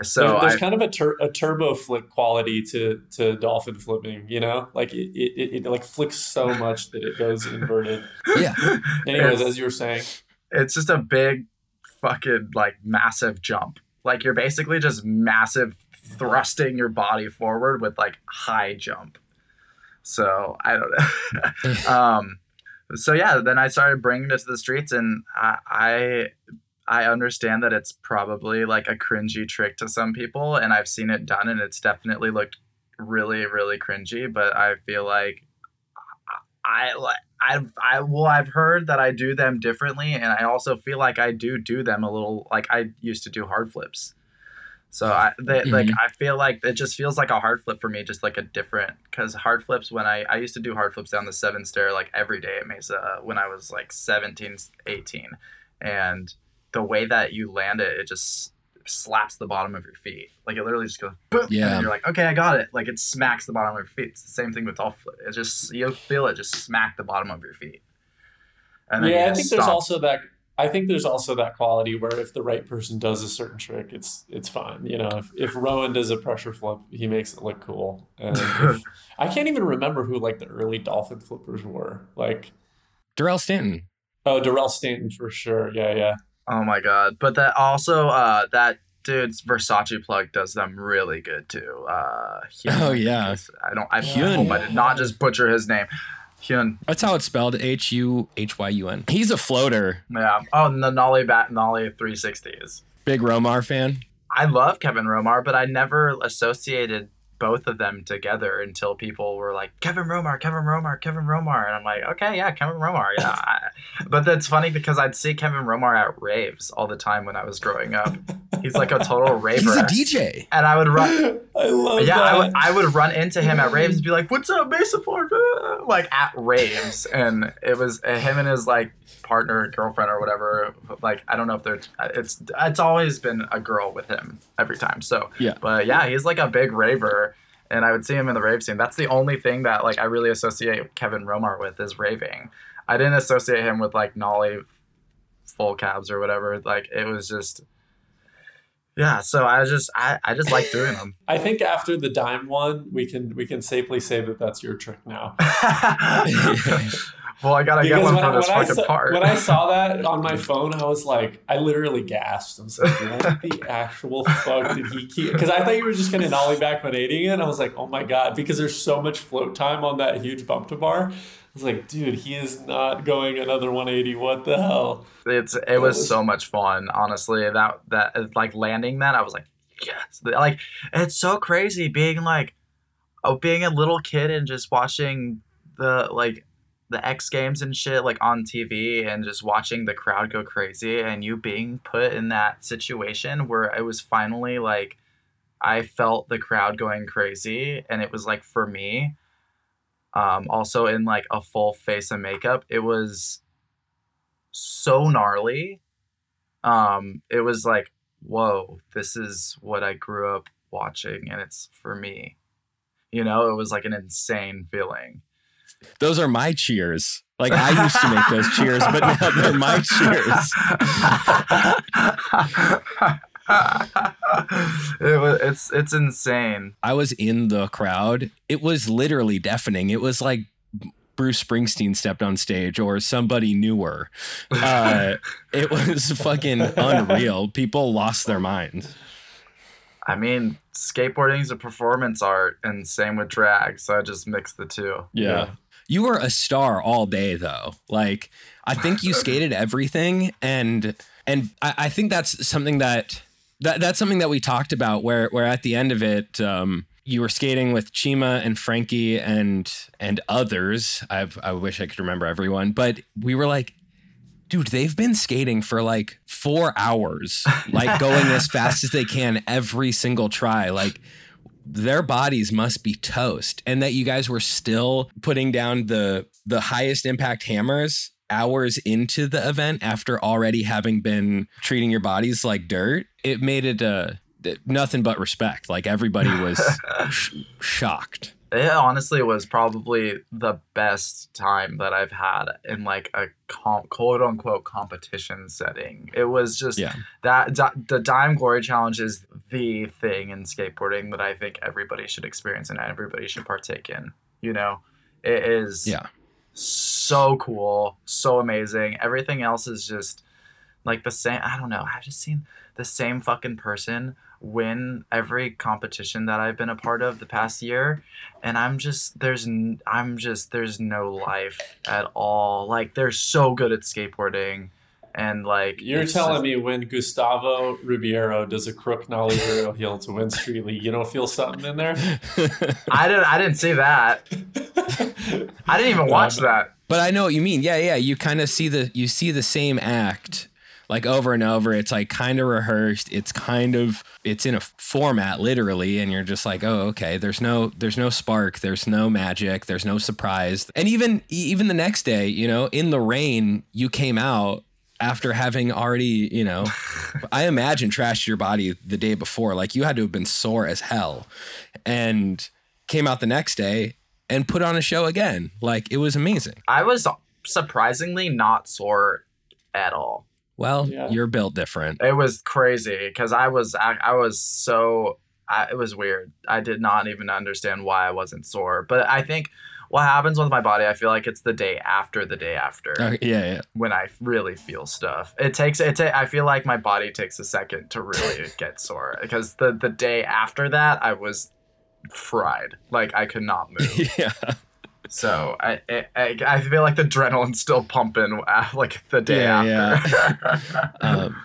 So There- there's I, kind of a, tur- a turbo flick quality to to dolphin flipping you know like it, it, it, it like flicks so much that it goes inverted (laughs) yeah. anyways It's- as you were saying it's just a big fucking like massive jump. Like you're basically just massive thrusting your body forward with like high jump. So I don't know. (laughs) (laughs) um, so yeah, then I started bringing it to the streets, and I, I I understand that it's probably like a cringy trick to some people, and I've seen it done, and it's definitely looked really really cringy. But I feel like I like I've I well I've heard that I do them differently, and I also feel like I do do them a little like I used to do hard flips. So I they, like Mhm. I feel like it just feels like a hard flip for me, just like a different because hard flips when I I used to do hard flips down the seven stair like every day at Mesa when I was like 17, 18. and the way that you land it, it just slaps the bottom of your feet. Like it literally just goes boom, Yeah. then you're like, okay, I got it. Like it smacks the bottom of your feet. It's the same thing with golf flip. It just you'll feel it just smack the bottom of your feet. And then yeah, you I just think there's also that. I think there's also that quality where if the right person does a certain trick, it's it's fine. You know, if, if Rowan does a pressure flip, he makes it look cool. And (laughs) if, I can't even remember who like the early dolphin flippers were. Like, Darrell Stanton. oh, Darrell Stanton for sure. Yeah, yeah. Oh my god! But that also uh that dude's Versace plug does them really good too. Uh, Hyun, Oh, yeah. I don't. I Hyun. hope I did not just butcher his name. Hyun. That's how it's spelled. H U H Y U N. He's a floater. Yeah. Oh, the Nollie Bat Nollie 360s. Big Romar fan. I love Kevin Romar, but I never associated both of them together until people were like Kevin Romar, Kevin Romar, Kevin Romar, and I'm like, okay, yeah, Kevin Romar, yeah. (laughs) I, but that's funny because I'd see Kevin Romar at raves all the time when I was growing up. He's like a total raver. (laughs) He's a DJ. And I would run, (laughs) I love yeah, that. I would, I would run into him at raves and be like, "What's up, Park?" Ah, Like at raves, and it was him and his like partner, girlfriend, or whatever. Like I don't know if they're. It's it's always been a girl with him every time. So Yeah. but yeah, he's like a big raver, and I would see him in the rave scene. That's the only thing that like I really associate Kevin Romar with is raving. I didn't associate him with like Nollie full cabs or whatever. Like it was just. Yeah, so I just I, I just like doing them. (laughs) I think after the dime one, we can we can safely say that that's your trick now. (laughs) well, I gotta get one for this fucking saw, part. when I saw that on my (laughs) phone, I was like, I literally gasped. I was like, what (laughs) the actual fuck did he keep? Because I thought you were just to nollie back 180 it. And I was like, oh my God, because there's so much float time on that huge bump to bar. I was like, dude, he is not going another 180. What the hell? it's it was so much fun, honestly. That that like landing that, I was like, yes. Like it's so crazy being like, oh, being a little kid and just watching the like the X Games and shit like on TV and just watching the crowd go crazy and you being put in that situation where it was finally like I felt the crowd going crazy and it was like for me um also in like a full face of makeup it was so gnarly. Um it was like whoa this is what I grew up watching and it's for me. You know it was like an insane feeling Those are my cheers. Like I used to make those cheers, but now they're my cheers. it was, it's it's insane. I was in the crowd. It was literally deafening. It was like Bruce Springsteen stepped on stage or somebody newer. Uh, it was fucking unreal. People lost their minds. I mean, skateboarding is a performance art, and same with drag. So I just mixed the two. Yeah. You were a star all day though. Like I think you (laughs) skated everything and and I, I think that's something that, that that's something that we talked about where where at the end of it um you were skating with Chima and Frankie and and others. I I wish I could remember everyone, but we were like dude, they've been skating for like 4 hours, like going as fast as they can every single try. Like their bodies must be toast and that you guys were still putting down the the highest impact hammers hours into the event after already having been treating your bodies like dirt it made it uh nothing but respect. Like everybody was (laughs) sh- shocked It honestly was probably the best time that I've had in like a comp, quote unquote competition setting. It was just Yeah. that di- the Dime Glory Challenge is the thing in skateboarding that I think everybody should experience and everybody should partake in. You know, it is Yeah. so cool, so amazing. Everything else is just like the same. I don't know. I've just seen the same fucking person win every competition that I've been a part of the past year, and I'm just there's n- I'm just there's no life at all. Like they're so good at skateboarding, and like You're telling just- me when Gustavo Ribeiro does a crook nollie zero heel to win Street League, you don't feel something in there? (laughs) I didn't I didn't see that. (laughs) I didn't even watch that. But I know what you mean. Yeah, yeah. You kind of see the you see the same act like over and over. It's like kind of rehearsed. It's kind of it's in a format literally, and you're just like, oh, okay. There's no there's no spark. There's no magic. There's no surprise. And even even the next day, you know, in the rain, you came out after having already, you know, (laughs) I imagine trashed your body the day before. Like you had to have been sore as hell, and came out the next day and put on a show again. Like it was amazing. I was surprisingly not sore at all. Well, Yeah. you're built different. It was crazy because I was I, I was so I, it was weird. I did not even understand why I wasn't sore. But I think what happens with my body, I feel like it's the day after the day after Okay, yeah, yeah. when I really feel stuff. It takes it. Ta- I feel like my body takes a second to really (laughs) get sore because the the day after that I was fried. Like I could not move. (laughs) yeah. So I, I I feel like the adrenaline's still pumping uh, like the day Yeah, after. (laughs) Um,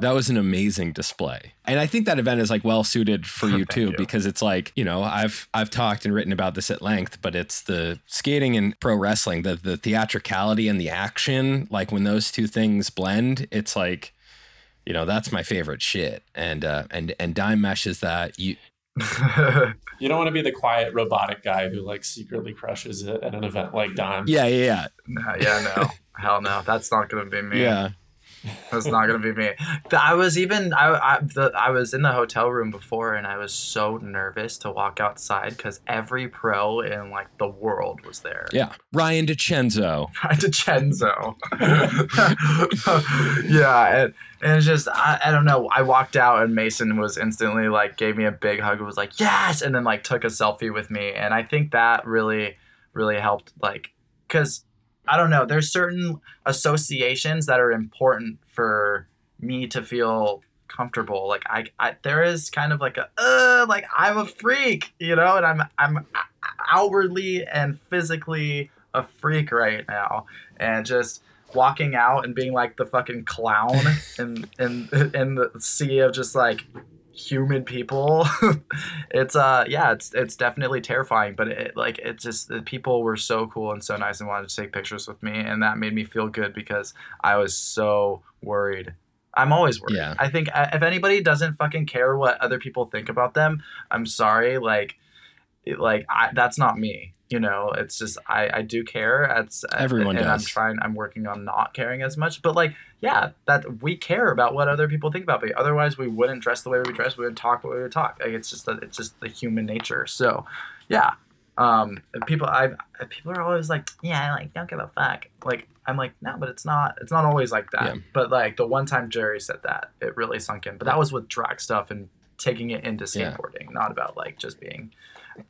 that was an amazing display. And I think that event is like well suited for you (laughs) too you. because it's like, you know, I've I've talked and written about this at length, but it's the skating and pro wrestling, the the theatricality and the action, like when those two things blend, it's like you know, that's my favorite shit. And uh and and Dime meshes that you You don't want to be the quiet robotic guy who like secretly crushes it at an event like Don. Yeah, yeah, No, yeah, no. Hell no. That's not gonna be me. Yeah. That's not gonna be me. I was even I I, the, I was in the hotel room before and I was so nervous to walk outside because every pro in like the world was there. Yeah. Ryan Decenzo. (laughs) Decenzo. (laughs) yeah, and, and it's just I, I don't know. I walked out and Mason was instantly like gave me a big hug. and was like yes, and then like took a selfie with me, and I think that really really helped. Like, cause I don't know. There's certain associations that are important for me to feel comfortable. Like I, I there is kind of like a uh, like I'm a freak, you know, and I'm I'm outwardly and physically a freak right now, and just walking out and being like the fucking clown (laughs) in in in the sea of just like human people. (laughs) It's uh yeah it's it's definitely terrifying but it like it just the people were so cool and so nice and wanted to take pictures with me and that made me feel good because i was so worried. I'm always worried. Yeah. i think uh, if anybody doesn't fucking care what other people think about them i'm sorry like like I, that's not me you know it's just i i do care. It's Everyone and i'm does. trying i'm working on not caring as much but like yeah that we care about what other people think about me. Otherwise we wouldn't dress the way we dress. We would talk the way we would talk. Like it's just that it's just the human nature. So yeah um people i've people are always like yeah like don't give a fuck. Like i'm like no but it's not it's not always like that. Yeah. but like the one time jerry said that it really sunk in. But that was with drag stuff and taking it into Yeah. skateboarding not about like just being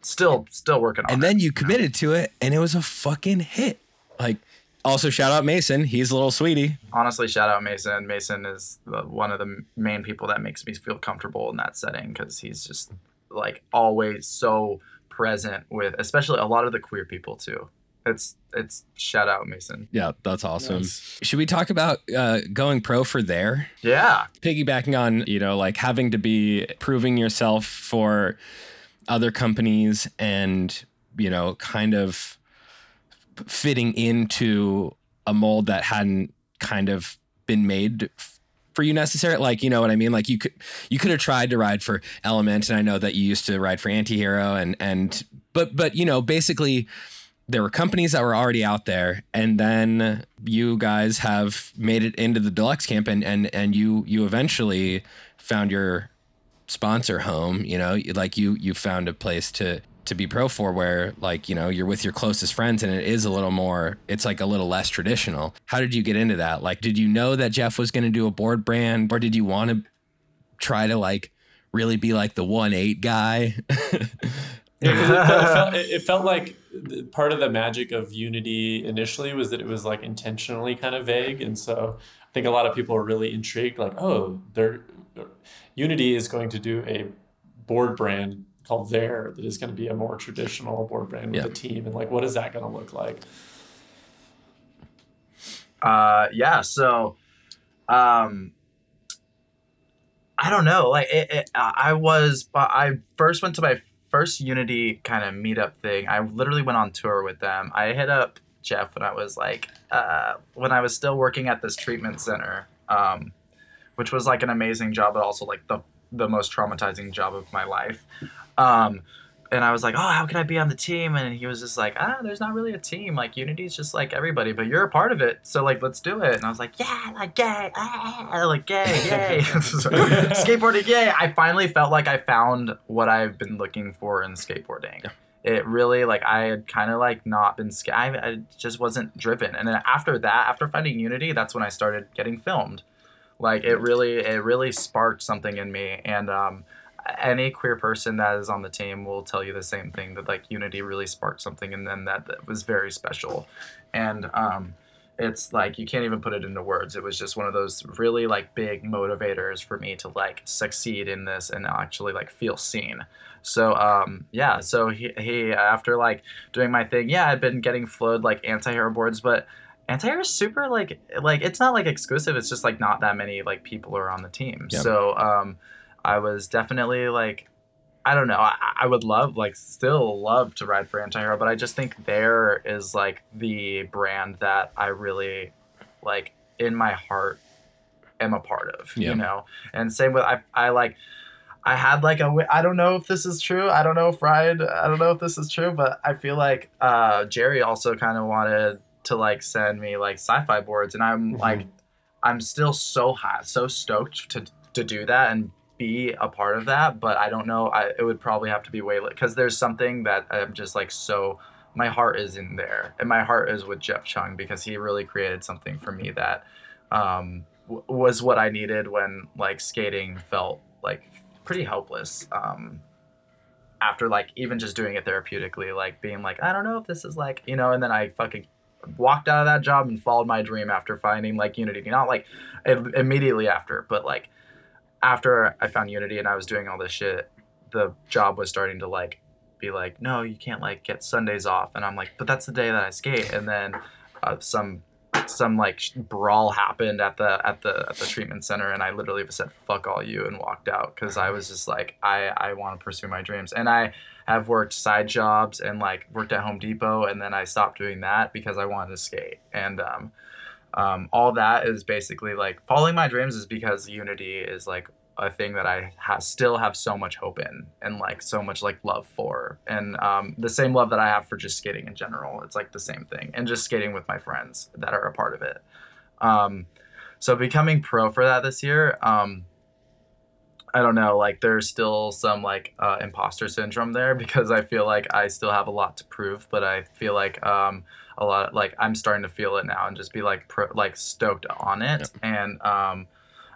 still still working on and it. then you committed to it and it was a fucking hit. Like also shout out mason. He's a little sweetie. Honestly shout out mason. Mason is the, one of the main people that makes me feel comfortable in that setting because he's just like always so present with especially a lot of the queer people too. It's it's shout out mason. Yeah that's awesome. Nice. should we talk about uh, going pro for there? Yeah. Piggybacking on you know like having to be proving yourself for other companies and you know kind of fitting into a mold that hadn't kind of been made for you necessarily like you know what i mean? Like you could you could have tried to ride for element and i know that you used to ride for antihero and and but but you know basically there were companies that were already out there and then you guys have made it into the deluxe camp and and and you you eventually found your sponsor home you know like you you found a place to to be pro for where like you know you're with your closest friends and it is a little more it's like a little less traditional. How did you get into that? Like did you know that jeff was going to do a board brand or did you want to try to like really be like the one eight guy? (laughs) Yeah, it, felt, it felt- like part of the magic of Unity initially was that it was like intentionally kind of vague, and so think a lot of people are really intrigued. Like, oh, they're Unity is going to do a board brand called There that is going to be a more traditional board brand with Yeah. a team, and like, what is that going to look like? uh yeah so um i don't know like it, it i was i first went to my first unity kind of meetup thing i literally went on tour with them i hit up jeff when i was like uh when i was still working at this treatment center um which was like an amazing job but also like the the most traumatizing job of my life um and I was like, oh, how can I be on the team? And he was just like, ah, there's not really a team. Like Unity's just like everybody, but you're a part of it. So like, let's do it. And I was like, yeah, like gay, ah, like gay, yay, (laughs) (laughs) skateboarding, yay. I finally felt like I found what I've been looking for in skateboarding. It really like I had kind of like not been sca- I, I just wasn't driven. And then after that, after finding Unity, that's when I started getting filmed. Like it really, it really sparked something in me. And um, any queer person that is on the team will tell you the same thing that like unity really sparked something in them that, that was very special and um it's like you can't even put it into words. It was just one of those really like big motivators for me to like succeed in this and actually like feel seen. So um yeah so he, he after like doing my thing yeah i'd been getting flowed like anti-hero boards but anti-hero is super like like it's not like exclusive. It's just like not that many like people are on the team. Yep. so um I was definitely like, I don't know. I, I would love, like, still love to ride for Antihero, but I just think there is like the brand that I really, like, in my heart, am a part of. Yeah. You know, and same with I. I like. I had like a. I don't know if this is true. I don't know if Ryan. I don't know if this is true, but I feel like uh, Jerry also kind of wanted to like send me like sci-fi boards, and I'm Mhm. like, I'm still so hot, so stoked to to do that and be a part of that. But I don't know. I it would probably have to be way because there's something that I'm just like so. My heart is in there, and my heart is with Jeff Cheung because he really created something for me that um, w- was what I needed when like skating felt like pretty helpless. Um, after like even just doing it therapeutically, like being like, I don't know if this is like you know, and then I fucking walked out of that job and followed my dream after finding like Unity. Not like im- immediately after, but like after I found Unity and I was doing all this shit, the job was starting to like be like, no, you can't like get Sundays off, and I'm like, but that's the day that I skate, and then uh, some some like brawl happened at the at the at the treatment center and I literally just said fuck all you and walked out cuz I was just like I I want to pursue my dreams. And I have worked side jobs and like worked at Home Depot and then I stopped doing that because I wanted to skate. And um um, all that is basically like following my dreams is because unity is like a thing that I ha- still have so much hope in and like so much like love for. And um, the same love that I have for just skating in general it's like the same thing. And just skating with my friends that are a part of it. Um, so becoming pro for that this year um, I don't know like there's still some like uh, imposter syndrome there because I feel like I still have a lot to prove but I feel like um, a lot like I'm starting to feel it now and just be like pro, like stoked on it. And um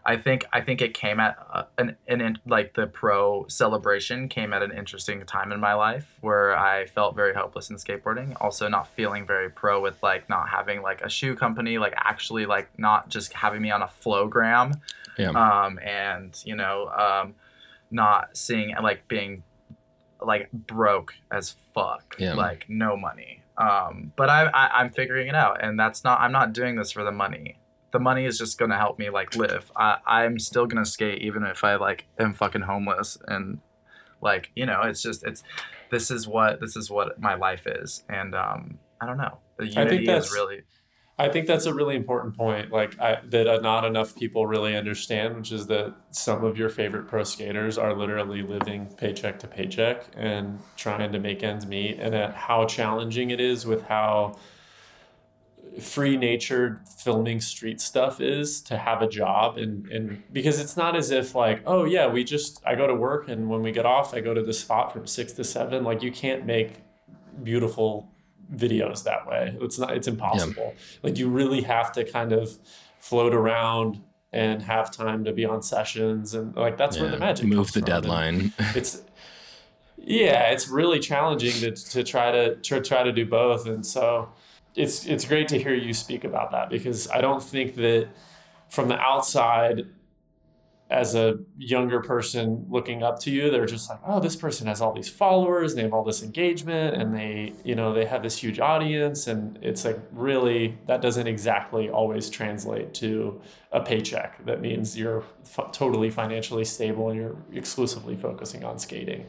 I think I think it came at uh, an, an in, like the pro celebration came at an interesting time in my life where I felt very helpless in skateboarding also not feeling very pro with like not having like a shoe company like actually like not just having me on a flowgram Yeah. um and you know um not seeing like being like broke as fuck Yeah. like no money. Um but I, I i'm figuring it out and that's not i'm not doing this for the money. The money is just gonna help me like live. I i'm still gonna skate even if i like am fucking homeless and like you know it's just it's this is what this is what my life is. And um i don't know. The think unity that's- is really I think that's a really important point, like I, that uh, not enough people really understand, which is that some of your favorite pro skaters are literally living paycheck to paycheck and trying to make ends meet, and at how challenging it is with how free natured filming street stuff is to have a job and and because it's not as if like oh yeah we just I go to work and when we get off I go to the spot from six to seven. Like you can't make beautiful videos that way it's not it's impossible like you really have to kind of float around and have time to be on sessions and like that's where the magic Move the from. And deadline. (laughs) it's yeah it's really challenging to, to try to, to try to do both and so it's it's great to hear you speak about that because i don't think that from the outside as a younger person looking up to you they're just like oh this person has all these followers they have all this engagement and they you know they have this huge audience. And it's like really that doesn't exactly always translate to a paycheck. That means you're f- totally financially stable and you're exclusively focusing on skating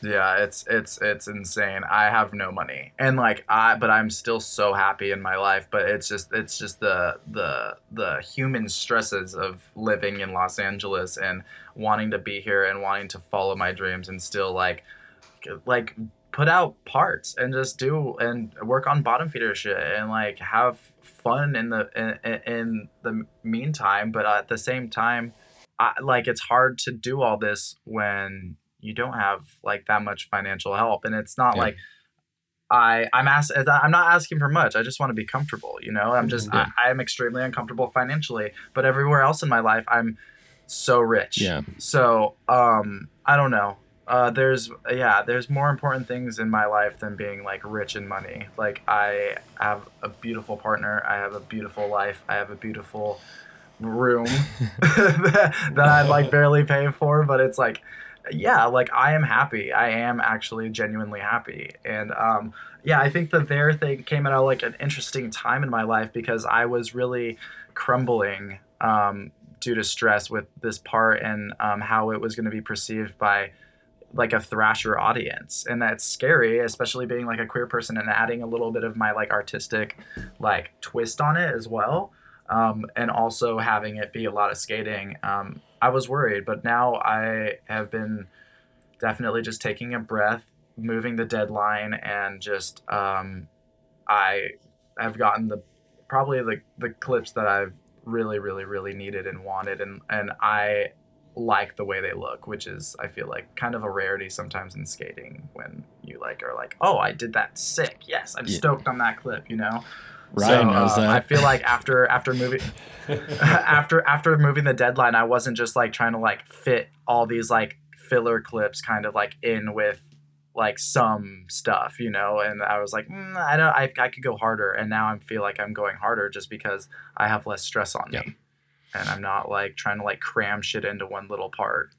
Yeah, it's it's it's insane. I have no money, and like I, but I'm still so happy in my life. But it's just it's just the the the human stresses of living in Los Angeles and wanting to be here and wanting to follow my dreams and still like like put out parts and just do and work on bottom feeder shit and like have fun in the in, in the meantime. But at the same time, I, like it's hard to do all this when you don't have like that much financial help. And it's not Yeah. like i i'm ask, i'm not asking for much. I just want to be comfortable you know? I'm just Yeah. I, i'm extremely uncomfortable financially but everywhere else in my life i'm so rich. Yeah. so um i don't know. Uh, there's yeah there's more important things in my life than being like rich in money. Like i have a beautiful partner. I have a beautiful life. I have a beautiful room (laughs) that, that i'm like (laughs) barely pay for but it's like yeah like i am happy. I am actually genuinely happy. And um yeah i think the there thing came at a, like an interesting time in my life because i was really crumbling um due to stress with this part and um, how it was going to be perceived by like a thrasher audience. And that's scary especially being like a queer person and adding a little bit of my like artistic like twist on it as well um, and also having it be a lot of skating um, i was worried but now i have been definitely just taking a breath moving the deadline and just um, i have gotten the probably the, the clips that i've really really really needed and wanted and and i like the way they look, which is I feel like kind of a rarity sometimes in skating when you like are like, oh, I did that sick. Yes, I'm Yeah. stoked on that clip. You know. Ryan knows uh, that. I feel like after (laughs) after moving (laughs) after after moving the deadline, I wasn't just like trying to like fit all these like filler clips kind of like in with like some stuff, you know, and I was like, mm, I don't, I, I could go harder, and now I feel like I'm going harder just because I have less stress on Yeah. me, and I'm not like trying to like cram shit into one little part.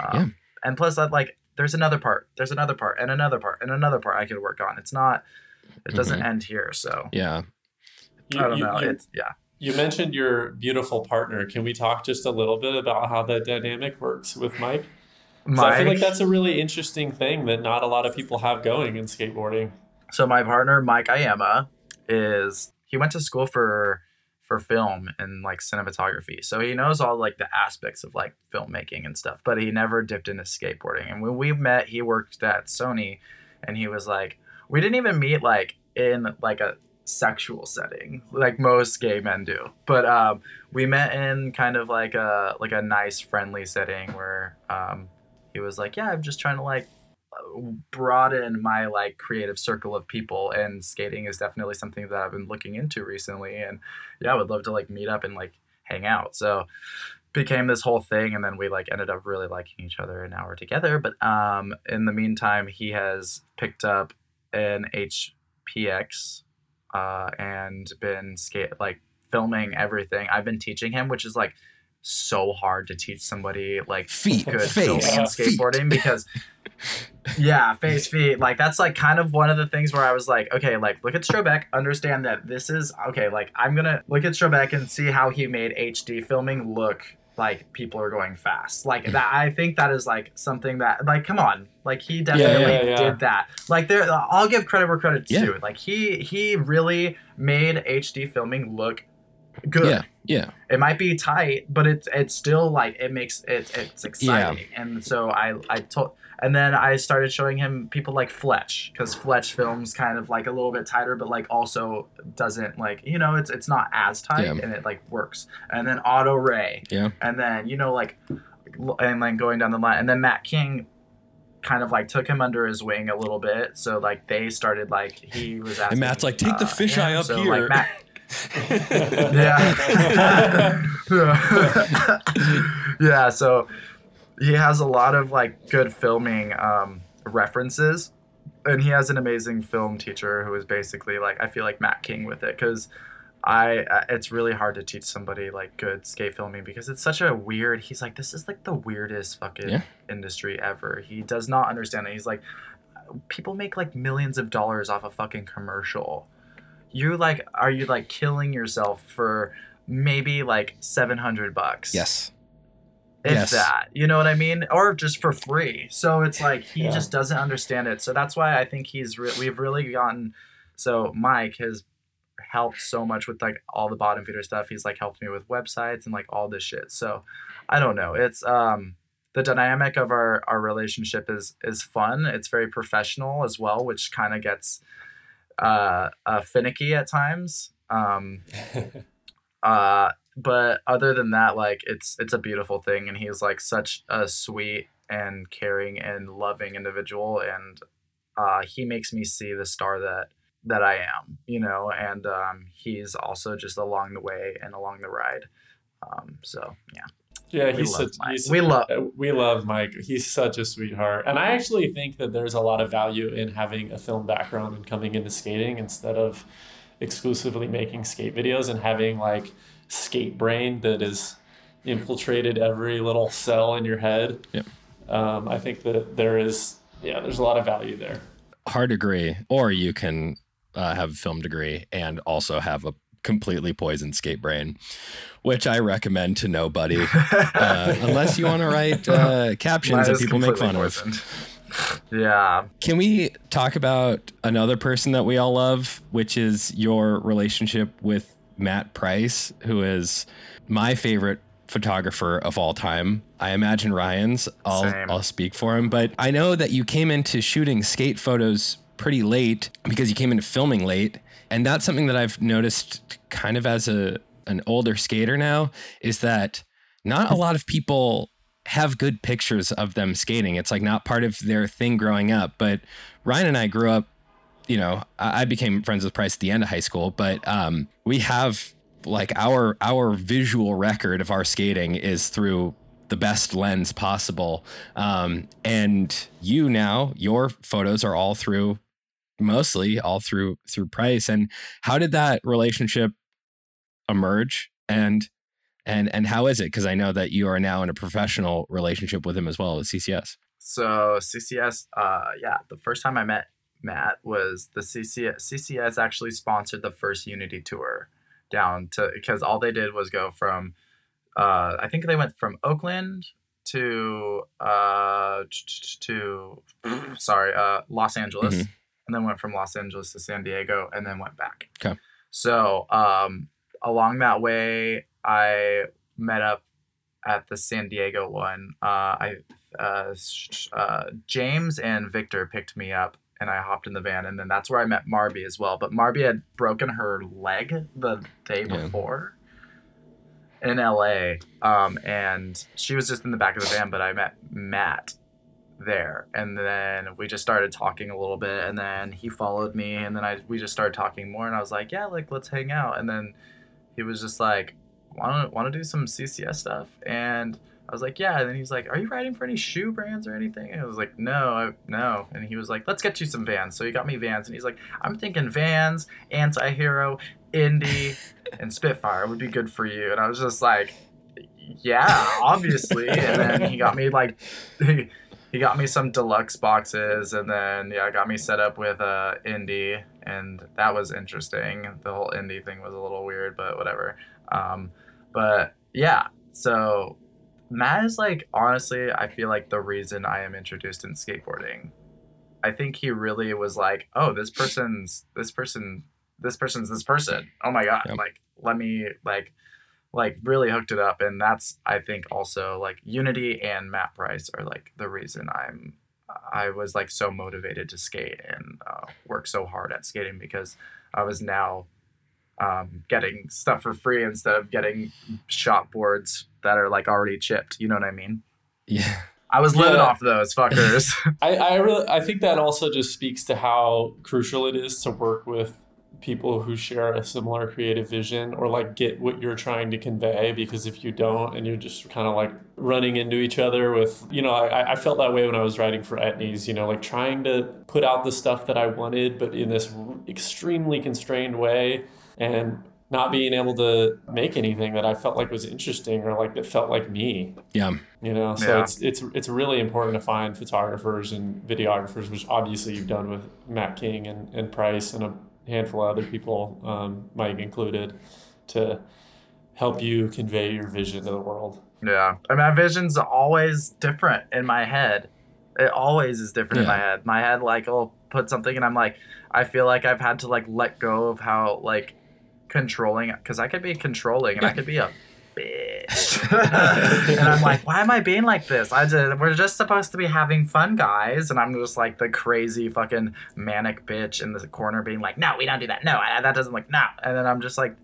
Um, Yeah. And plus, that like, there's another part, there's another part, and another part, and another part I could work on. It's not, it doesn't Mm-hmm. end here. So Yeah. You, I don't you- know. you- it's yeah. You mentioned your beautiful partner. Can we talk just a little bit about how that dynamic works with Mike? 'Cause I feel like that's a really interesting thing that not a lot of people have going in skateboarding. So my partner Mike Ayama is he went to school for for film and like cinematography. So he knows all like the aspects of like filmmaking and stuff, but he never dipped into skateboarding. And when we met, he worked at Sony and he was like we didn't even meet like in like a sexual setting like most gay men do. But um we met in kind of like a like a nice friendly setting where um he was like, "Yeah, I'm just trying to like broaden my like creative circle of people and skating is definitely something that I've been looking into recently and yeah I would love to like meet up and like hang out so became this whole thing and then we like ended up really liking each other and now we're together but um in the meantime he has picked up an HPX uh and been skate like filming everything. I've been teaching him which is like so hard to teach somebody like Feet, good face, filming and feet. skateboarding because (laughs) yeah face feet. Like that's like kind of one of the things where i was like okay like look at strobeck understand that this is okay like i'm gonna look at strobeck and see how he made hd filming look like people are going fast like (laughs) that i think that is like something that like come on like he definitely yeah, yeah. did that like there i'll give credit where credit's Yeah. due like he he really made hd filming look good Yeah, yeah. it might be tight, but it's it's still like it makes it it's exciting. And so I I told and then I started showing him people like Fletch because Fletch films kind of like a little bit tighter, but like also doesn't like you know it's it's not as tight Yeah. and it like works. And then Otto Ray, Yeah. and then you know like and then going down the line, and then Matt King kind of like took him under his wing a little bit. So like they started like he was asking, and Matt's like, "Take the uh, fisheye him." up so, here. Like, Matt, (laughs) yeah. (laughs) (laughs) yeah, so he has a lot of like good filming um, references. And he has an amazing film teacher who is basically like I feel like Matt King with it because I uh, it's really hard to teach somebody like good skate filming because it's such a weird. He's like this is like the weirdest fucking Yeah. industry ever. He does not understand it. He's like people make like millions of dollars off a fucking commercial. You like are you like killing yourself for maybe like 700 bucks? Yes. If Yes. that you know what i mean? Or just for free. So it's like he Yeah. just doesn't understand it. So that's why i think he's re- we've really gotten so mike has helped so much with like all the bottom feeder stuff. He's like helped me with websites and like all this shit. So i don't know. It's um the dynamic of our our relationship is is fun. It's very professional as well which kind of gets uh, uh finicky at times. Um (laughs) uh but other than that like it's it's a beautiful thing and he's like such a sweet and caring and loving individual and uh he makes me see the star that that I am you know and um he's also just along the way and along the ride um so yeah Yeah, We he's such. He's, We love- uh, we love Mike. He's such a sweetheart, and I actually think that there's a lot of value in having a film background and coming into skating instead of exclusively making skate videos and having like skate brain that is infiltrated every little cell in your head. Yep. Um, I think that there is, yeah, there's a lot of value there. Hard degree, or you can uh, have a film degree and also have a completely poisoned skate brain, which I recommend to nobody, (laughs) uh, unless you want to write uh, captions Mine that is people make completely fun (laughs) of. yeah Can we talk about another person that we all love, which is your relationship with Matt Price, who is my favorite photographer of all time. I imagine Ryan's. I'll Same. I'll speak for him, but I know that you came into shooting skate photos pretty late because you came into filming late, and that's something that I've noticed kind of as a an older skater now is that not a lot of people have good pictures of them skating. It's like not part of their thing growing up. But Ryan and I grew up, you know, I I became friends with Price at the end of high school, but um, we have like our our visual record of our skating is through the best lens possible. Um, and you now, your photos are all through mostly all through through Price. And how did that relationship emerge? And and and how is it? Because I know that you are now in a professional relationship with him as well as CCS. So CCS, uh, yeah, the first time I met Matt was the CCS. CCS actually sponsored the first Unity tour, down to because all they did was go from uh, I think they went from Oakland to uh, to sorry uh, Los Angeles, Mhm. and then went from Los Angeles to San Diego, and then went back. Okay. So um, along that way, I met up at the San Diego one. Uh, I uh, uh, James and Victor picked me up, and I hopped in the van, and then that's where I met Marbie as well. But Marbie had broken her leg the day Yeah. before in LA, um, and she was just in the back of the van. But I met Matt there, and then we just started talking a little bit, and then he followed me, and then I we just started talking more, and I was like, yeah, like let's hang out, and then he was just like, want to want to do some CCS stuff, and I was like, yeah, and then he's like, are you writing for any shoe brands or anything? And I was like, no, I, no, and he was like, let's get you some Vans. So he got me Vans, and he's like, I'm thinking Vans, Anti-Hero, Indy, (laughs) and Spitfire would be good for you, and I was just like, yeah, obviously, and then he got me like. (laughs) He got me some deluxe boxes, and then yeah, got me set up with uh, Indy, and that was interesting. The whole Indy thing was a little weird, but whatever. Um, but yeah, so Matt is like honestly, I feel like the reason I am introduced in skateboarding. I think he really was like, oh, this person's this person, this person's this person. Oh my god, Yep. like let me like like really hooked it up and that's i think also like unity and matt price are like the reason i'm i was like so motivated to skate and uh, work so hard at skating because i was now um, getting stuff for free instead of getting shop boards that are like already chipped you know what i mean Yeah. i was living Yeah. off those fuckers (laughs) I, I really I think that also just speaks to how crucial it is to work with people who share a similar creative vision or like get what you're trying to convey because if you don't and you're just kind of like running into each other with you know I, I felt that way when I was writing for Etnies you know like trying to put out the stuff that I wanted but in this extremely constrained way and not being able to make anything that I felt like was interesting or like that felt like me Yeah. you know so Yeah. it's it's it's really important to find photographers and videographers which obviously you've done with matt king and, and price and a handful of other people um, mike included to help you convey your vision to the world Yeah. I mean, my vision's always different in my head. It always is different in my head. My head, like, will put something, and I'm like, I feel like I've had to, like, let go of how, like, controlling, because I could be controlling and I could be a bitch. (laughs) and I'm like, why am I being like this? I just, we're just supposed to be having fun, guys. And I'm just like the crazy fucking manic bitch in the corner being like, no, we don't do that. No, I- that doesn't like, no. And then I'm just like,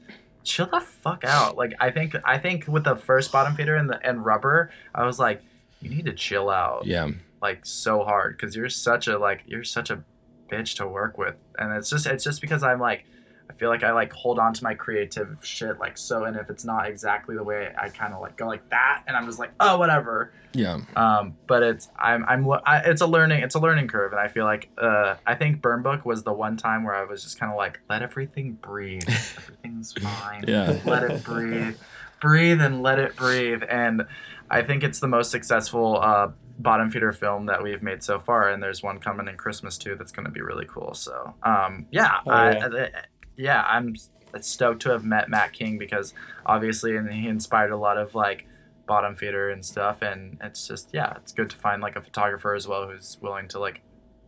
chill the fuck out. Like I think I think with the first bottom feeder and the and rubber, I was like, you need to chill out Yeah. like so hard because you're such a like you're such a bitch to work with, and it's just it's just because I'm like. I feel like I like hold on to my creative shit like so, and if it's not exactly the way I kind of like go like that, and I'm just like, oh, whatever. Yeah. Um, but it's I'm I'm I, it's a learning it's a learning curve, and I feel like uh I think Burn Book was the one time where I was just kind of like, let everything breathe, (laughs) everything's fine Yeah. let it breathe breathe and let it breathe and i think it's the most successful uh, bottom feeder film that we've made so far and there's one coming in christmas too that's going to be really cool so um, yeah, Oh, I, yeah. I- yeah i'm stoked to have met matt king because obviously and he inspired a lot of like bottom feeder and stuff and it's just yeah it's good to find like a photographer as well who's willing to like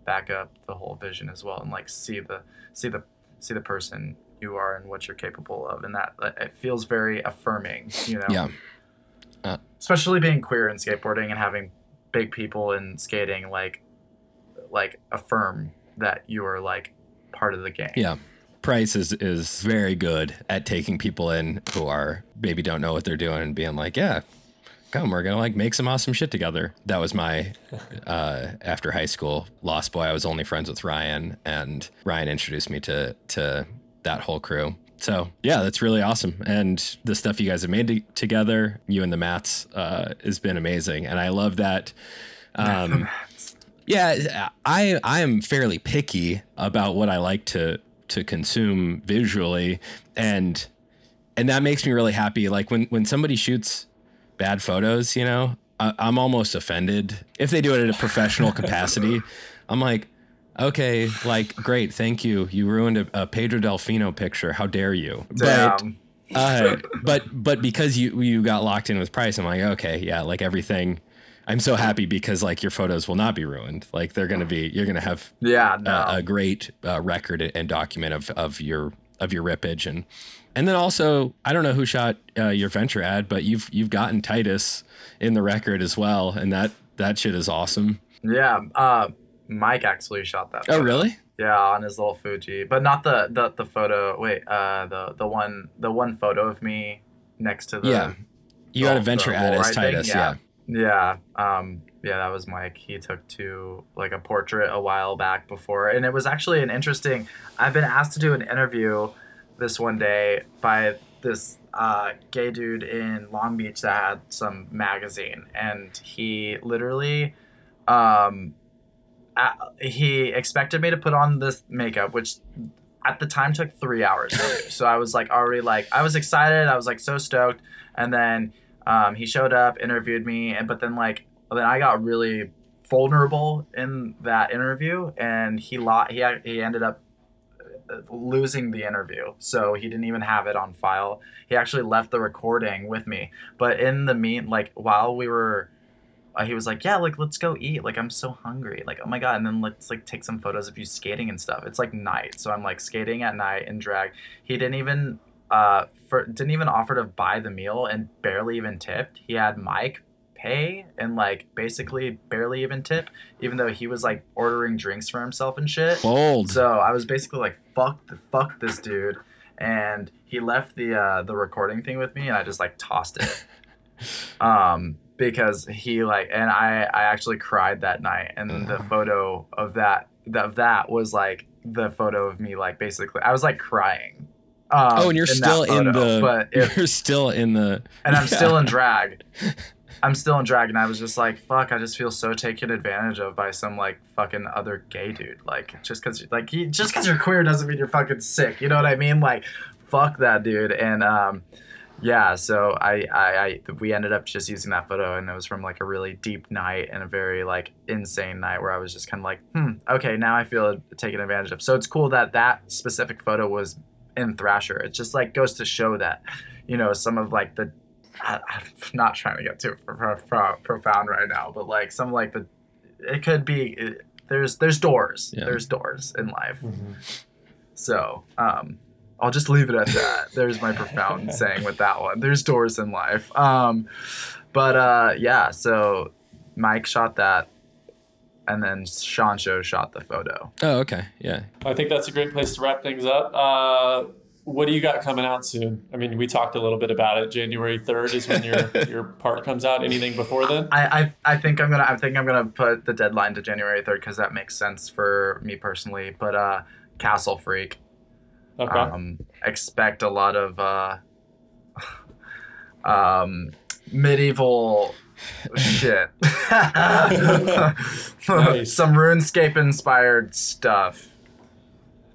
back up the whole vision as well and like see the see the see the person you are and what you're capable of and that uh, it feels very affirming you know Yeah. Uh, especially being queer in skateboarding and having big people in skating like like affirm that you are like part of the game Yeah. Price is is very good at taking people in who are maybe don't know what they're doing and being like, yeah, come, we're gonna like make some awesome shit together. That was my (laughs) uh, after high school Lost Boy. I was only friends with Ryan, and Ryan introduced me to to that whole crew. So yeah, that's really awesome. And the stuff you guys have made to- together, you and the Mats, uh, has been amazing. And I love that. (laughs) Um, yeah, I I am fairly picky about what I like to to consume visually, and and that makes me really happy. Like when when somebody shoots bad photos, you know, I, I'm almost offended if they do it at a professional (laughs) capacity. I'm like, okay, like great, thank you. You ruined a, a Pedro Delfino picture. How dare you? Damn. But uh, (laughs) but but because you you got locked in with price, I'm like, okay, yeah, like everything. I'm so happy because like your photos will not be ruined. Like they're gonna be, you're gonna have Yeah, no. a, a great uh, record and document of of your of your rippage and and then also I don't know who shot uh, your venture ad, but you've you've gotten Titus in the record as well, and that that shit is awesome. yeah. Uh, Mike actually shot that. Oh really? Yeah, on his little Fuji, but not the the, the photo. Wait, uh, the the one the one photo of me next to the Yeah. You had a venture ad as Titus, yeah. Yeah. Um, yeah, that was Mike. He took to like a portrait a while back before. And it was actually an interesting I've been asked to do an interview this one day by this uh, gay dude in Long Beach that had some magazine and he literally um uh, he expected me to put on this makeup which at the time took three hours so i was like already like i was excited i was like so stoked and then um, he showed up interviewed me and but then like then i got really vulnerable in that interview and he lo- he, he ended up uh, losing the interview so he didn't even have it on file. He actually left the recording with me but in the mean like while we were uh, he was like yeah like let's go eat like i'm so hungry like oh my god and then let's like take some photos of you skating and stuff. It's like night so i'm like skating at night in drag. He didn't even uh for didn't even offer to buy the meal and barely even tipped. He had mike pay and like basically barely even tip even though he was like ordering drinks for himself and shit. Bold. so I was basically like, "Fuck, the, fuck this dude," and he left the uh, the recording thing with me, and I just like tossed it, (laughs) um, because he like, and I I actually cried that night, and the photo of that of that was like the photo of me like basically I was like crying. Um, oh, and you're in still in the (laughs) you're still in the and I'm still in drag. (laughs) I'm still in drag, and I was just like, "Fuck!" I just feel so taken advantage of by some like fucking other gay dude. Like, just because like he, just because you're queer doesn't mean you're fucking sick. You know what I mean? Like, fuck that dude. And um, yeah. So I, I, I, we ended up just using that photo, and it was from like a really deep night and a very like insane night where I was just kind of like, hmm, okay, now I feel taken advantage of. So it's cool that that specific photo was in Thrasher. It just like goes to show that, you know, some of like the I, I'm not trying to get too pro- pro- profound right now, but like some like the it could be it, there's there's doors Yeah. there's doors in life. So um, I'll just leave it at that. There's my profound (laughs) saying with that one. There's doors in life. Um, but uh, yeah, so Mike shot that, and then Sean Show shot the photo. Oh, okay. Yeah. I think that's a great place to wrap things up. Uh, what do you got coming out soon? I mean, we talked a little bit about it. January third is when your (laughs) your part comes out. Anything before then? I, I I think I'm gonna I think I'm gonna put the deadline to January third because that makes sense for me personally. But uh, Castle Freak. Okay. Um, expect a lot of uh, (laughs) um, medieval shit. (laughs) Nice. Some RuneScape inspired stuff.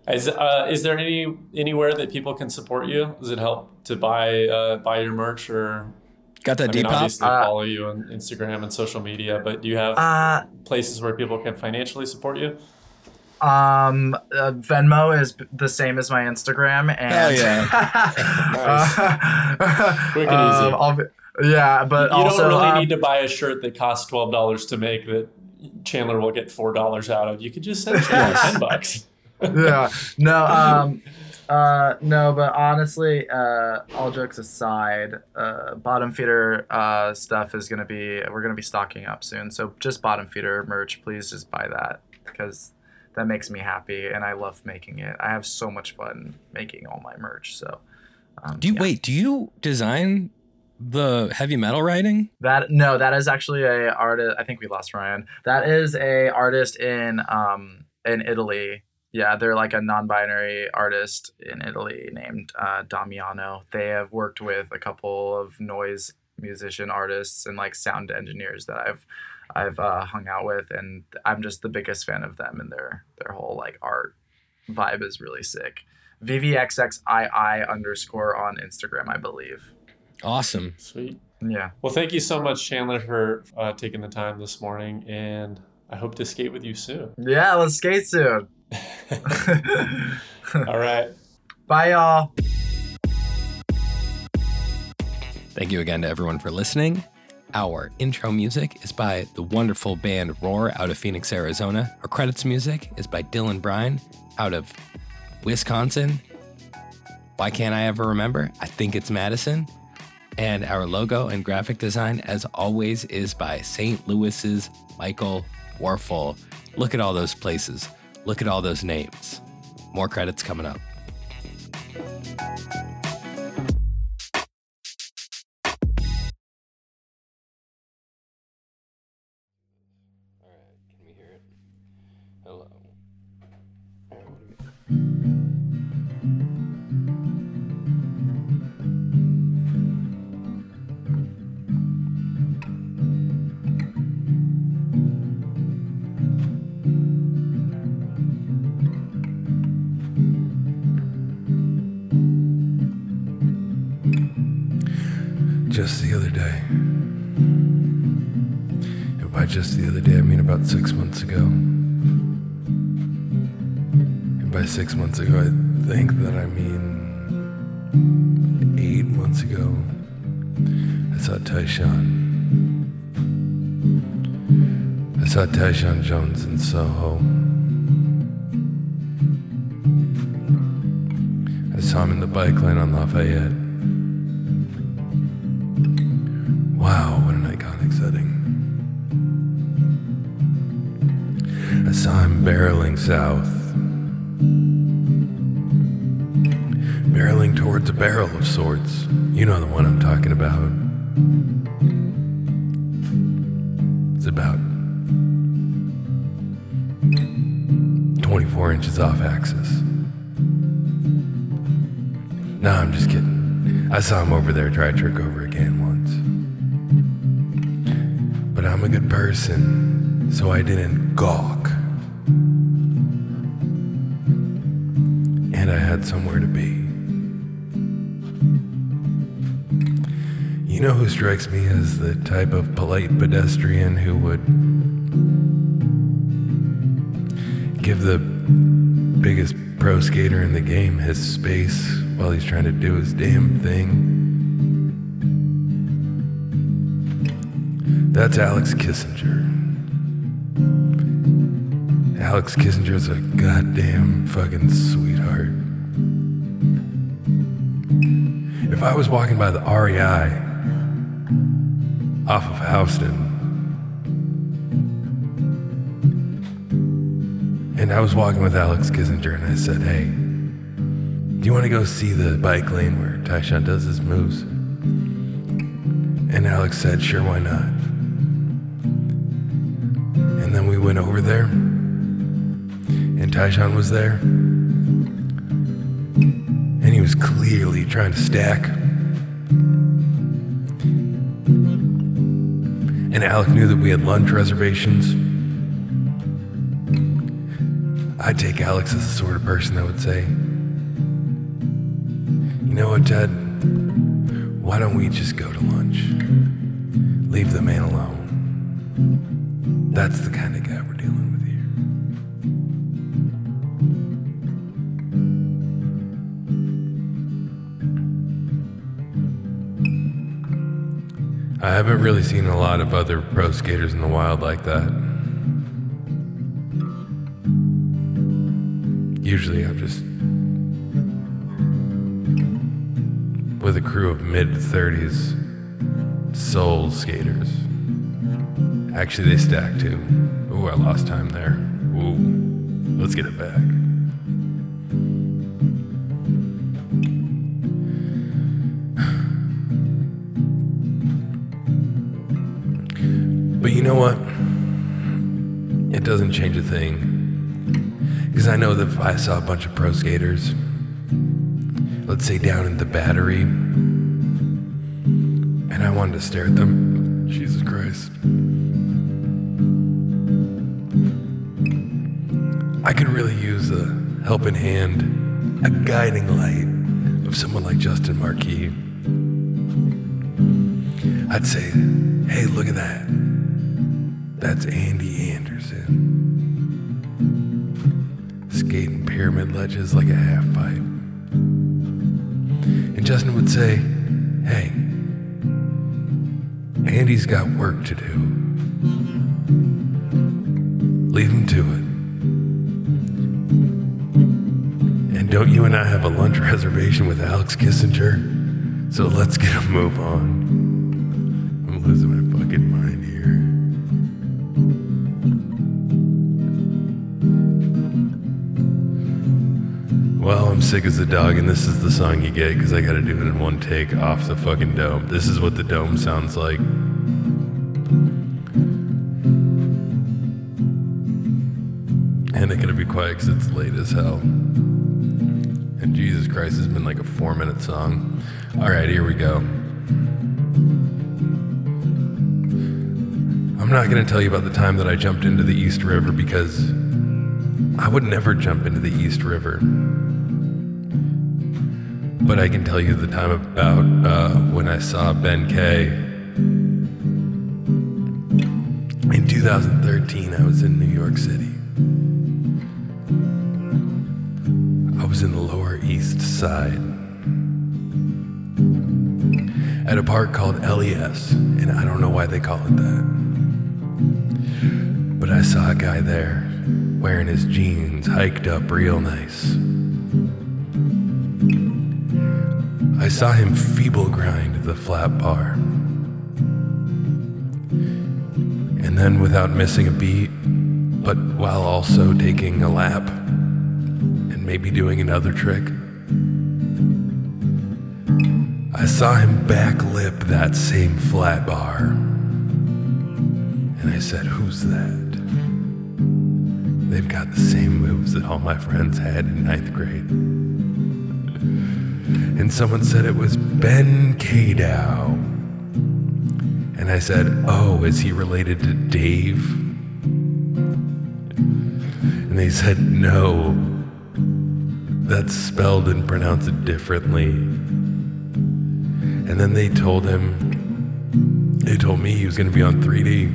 Is uh, is there any anywhere that people can support you? Does it help to buy uh, buy your merch or? Got that I mean, obviously Uh, follow you on Instagram and social media, but do you have Uh, places where people can financially support you? Um, uh, Venmo is the same as my Instagram, and Hell yeah. (laughs) Uh, (laughs) Quick and easy. um, I'll be- yeah, but also. you also don't really um, need to buy a shirt that costs twelve dollars to make that Chandler will get four dollars out of. You could just send Chandler ten bucks. (laughs) yeah, no, (laughs) um, uh, no, but honestly, uh, all jokes aside, uh, bottom feeder uh, stuff is gonna be we're gonna be stocking up soon. So just bottom feeder merch, please just buy that because that makes me happy and I love making it. I have so much fun making all my merch. So. Um, Do you yeah. wait? Do you design the heavy metal writing? That no, that is actually a artist. I think we lost Ryan. That is a artist in um in Italy. Yeah, they're like a non-binary artist in Italy named uh, Damiano. They have worked with a couple of noise musician artists and like sound engineers that I've I've uh, hung out with, and I'm just the biggest fan of them and their their whole like art vibe is really sick. VVXXII underscore on Instagram, I believe. Awesome. Sweet. Yeah. Well, thank you so much, Chandler, for uh, taking the time this morning, and I hope to skate with you soon. Yeah, let's skate soon. (laughs) All right. Bye, y'all. Thank you again to everyone for listening. Our intro music is by the wonderful band Roar out of Phoenix, Arizona. Our credits music is by Dylan Bryan out of Wisconsin. Why can't I ever remember? I think it's Madison. And our logo and graphic design, as always, is by St. Louis's Michael Warfel. Look at all those places. Look at all those names. More credits coming up. Just the other day, I mean about six months ago. And by six months ago, I think that I mean eight months ago. I saw Tyshawn. I saw Tyshawn Jones in Soho. I saw him in the bike lane on Lafayette. South. Barreling towards a barrel of sorts. You know the one I'm talking about. It's about 24 inches off axis. No, I'm just kidding. I saw him over there try a trick over again once. But I'm a good person, so I didn't gawk. Had somewhere to be. You know who strikes me as the type of polite pedestrian who would give the biggest pro skater in the game his space while he's trying to do his damn thing? That's Alex Kissinger. Alex Kissinger's a goddamn fucking sweetheart. If I was walking by the REI off of Houston and I was walking with Alex Kissinger and I said, hey, do you want to go see the bike lane where Tyshawn does his moves? And Alex said, sure, why not? And then we went over there, and Tyshawn was there. Clearly trying to stack. And Alec knew that we had lunch reservations. I take Alex as the sort of person that would say, You know what, Ted? Why don't we just go to lunch? Leave the man alone. That's the kind of guy I haven't really seen a lot of other pro skaters in the wild like that. Usually I'm just with a crew of mid 30s soul skaters. Actually, they stack too. Ooh, I lost time there. Ooh, let's get it back. Know what? It doesn't change a thing. Because I know that if I saw a bunch of pro skaters, let's say down in the battery, and I wanted to stare at them, Jesus Christ. I could really use a helping hand, a guiding light of someone like Justin Marquis. I'd say, hey, look at that. That's Andy Anderson. Skating pyramid ledges like a half pipe. And Justin would say, hey, Andy's got work to do. Leave him to it. And don't you and I have a lunch (laughs) reservation with Alex Kissinger? So let's get a move on. Well, I'm sick as a dog, and this is the song you get because I gotta do it in one take off the fucking dome. This is what the dome sounds like. And I gotta be quiet because it's late as hell. And Jesus Christ, it's been like a four minute song. All right, here we go. I'm not gonna tell you about the time that I jumped into the East River because I would never jump into the East River. But I can tell you the time about uh, when I saw Ben Kay. In 2013, I was in New York City. I was in the Lower East Side at a park called LES, and I don't know why they call it that. But I saw a guy there wearing his jeans, hiked up real nice. I saw him feeble grind the flat bar. And then, without missing a beat, but while also taking a lap and maybe doing another trick, I saw him backlip that same flat bar. And I said, Who's that? They've got the same moves that all my friends had in ninth grade. And someone said it was Ben Kadow. And I said, Oh, is he related to Dave? And they said, No. That's spelled and pronounced differently. And then they told him, they told me he was going to be on 3D.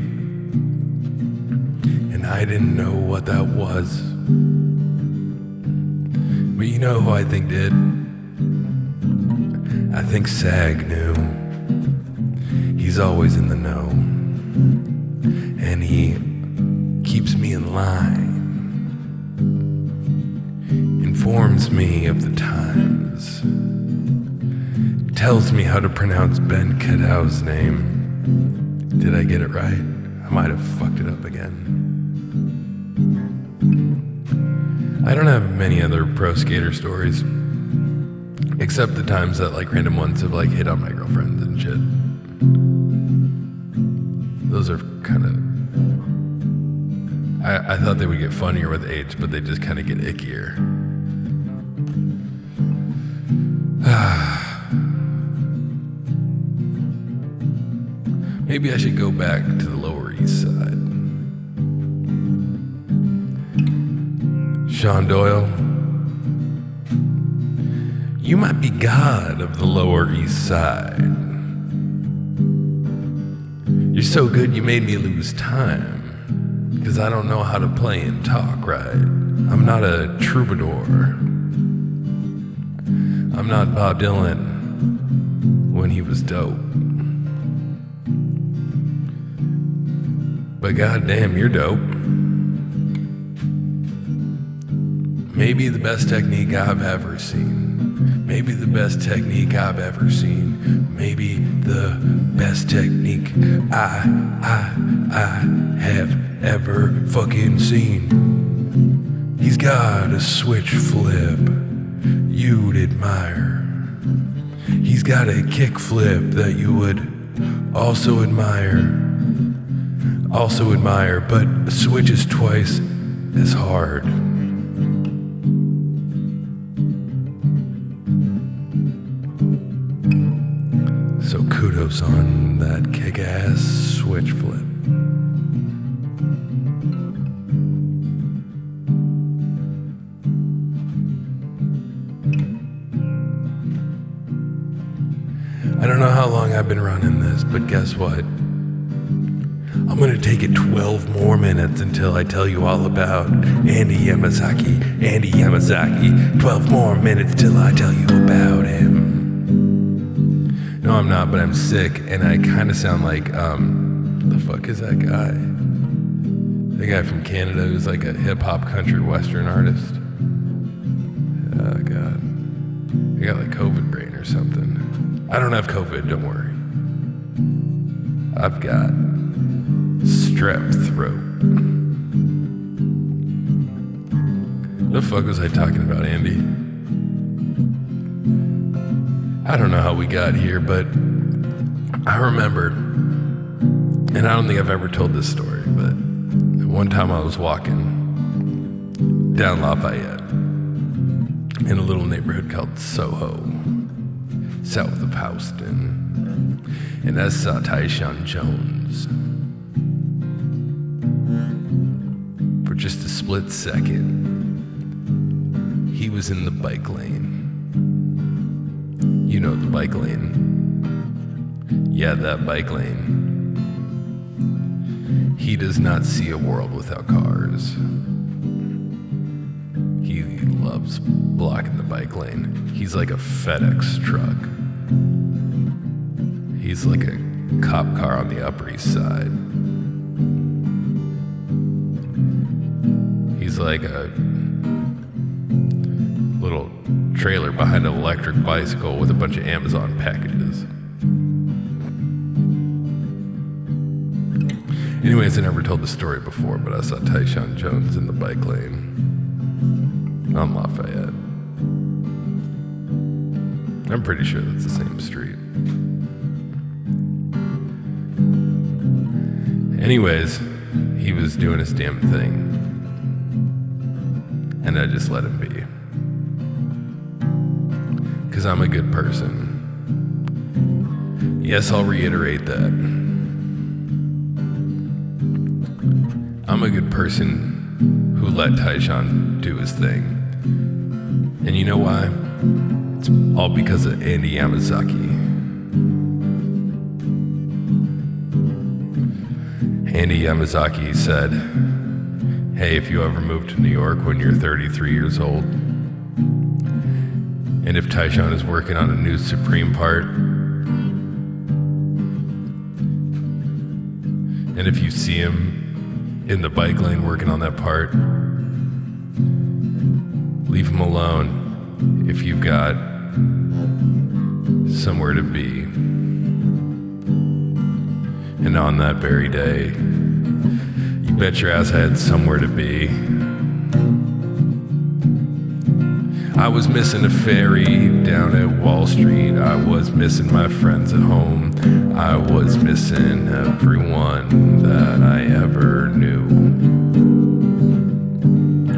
And I didn't know what that was. But you know who I think did? I think Sag knew. He's always in the know. And he keeps me in line, informs me of the times, tells me how to pronounce Ben Kadow's name. Did I get it right? I might have fucked it up again. I don't have many other pro skater stories. Except the times that like random ones have like hit on my girlfriends and shit. Those are kind of. I, I thought they would get funnier with age, but they just kind of get ickier. (sighs) Maybe I should go back to the Lower East Side. Sean Doyle, you might be God of the Lower East Side. You're so good you made me lose time. Because I don't know how to play and talk right. I'm not a troubadour. I'm not Bob Dylan when he was dope. But goddamn, you're dope. Maybe the best technique I've ever seen. Maybe the best technique I've ever seen. Maybe the best technique I, I, I have ever fucking seen. He's got a switch flip you'd admire. He's got a kick flip that you would also admire. Also admire, but switches twice as hard. On that kick ass switch flip. I don't know how long I've been running this, but guess what? I'm gonna take it 12 more minutes until I tell you all about Andy Yamazaki. Andy Yamazaki. 12 more minutes till I tell you about him. No, I'm not, but I'm sick, and I kind of sound like um, the fuck is that guy? The guy from Canada who's like a hip hop country western artist. Oh god, I got like COVID brain or something. I don't have COVID. Don't worry. I've got strep throat. The fuck was I talking about, Andy? I don't know how we got here, but I remember, and I don't think I've ever told this story, but one time I was walking down Lafayette in a little neighborhood called Soho, south of Houston, and I saw uh, Tyshawn Jones. For just a split second, he was in the bike lane. You know the bike lane. Yeah, that bike lane. He does not see a world without cars. He loves blocking the bike lane. He's like a FedEx truck. He's like a cop car on the Upper East Side. He's like a trailer behind an electric bicycle with a bunch of Amazon packages. Anyways, I never told the story before, but I saw Tyshawn Jones in the bike lane on Lafayette. I'm pretty sure that's the same street. Anyways, he was doing his damn thing. And I just let him be. I'm a good person. Yes, I'll reiterate that. I'm a good person who let Tyshawn do his thing. And you know why? It's all because of Andy Yamazaki. Andy Yamazaki said, Hey, if you ever move to New York when you're 33 years old, and if Tyshawn is working on a new Supreme part, and if you see him in the bike lane working on that part, leave him alone if you've got somewhere to be. And on that very day, you bet your ass I had somewhere to be. I was missing a ferry down at Wall Street. I was missing my friends at home. I was missing everyone that I ever knew.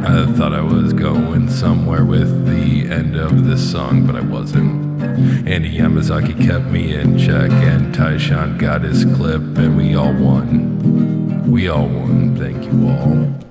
I thought I was going somewhere with the end of this song, but I wasn't. Andy Yamazaki kept me in check, and Tyshawn got his clip, and we all won. We all won. Thank you all.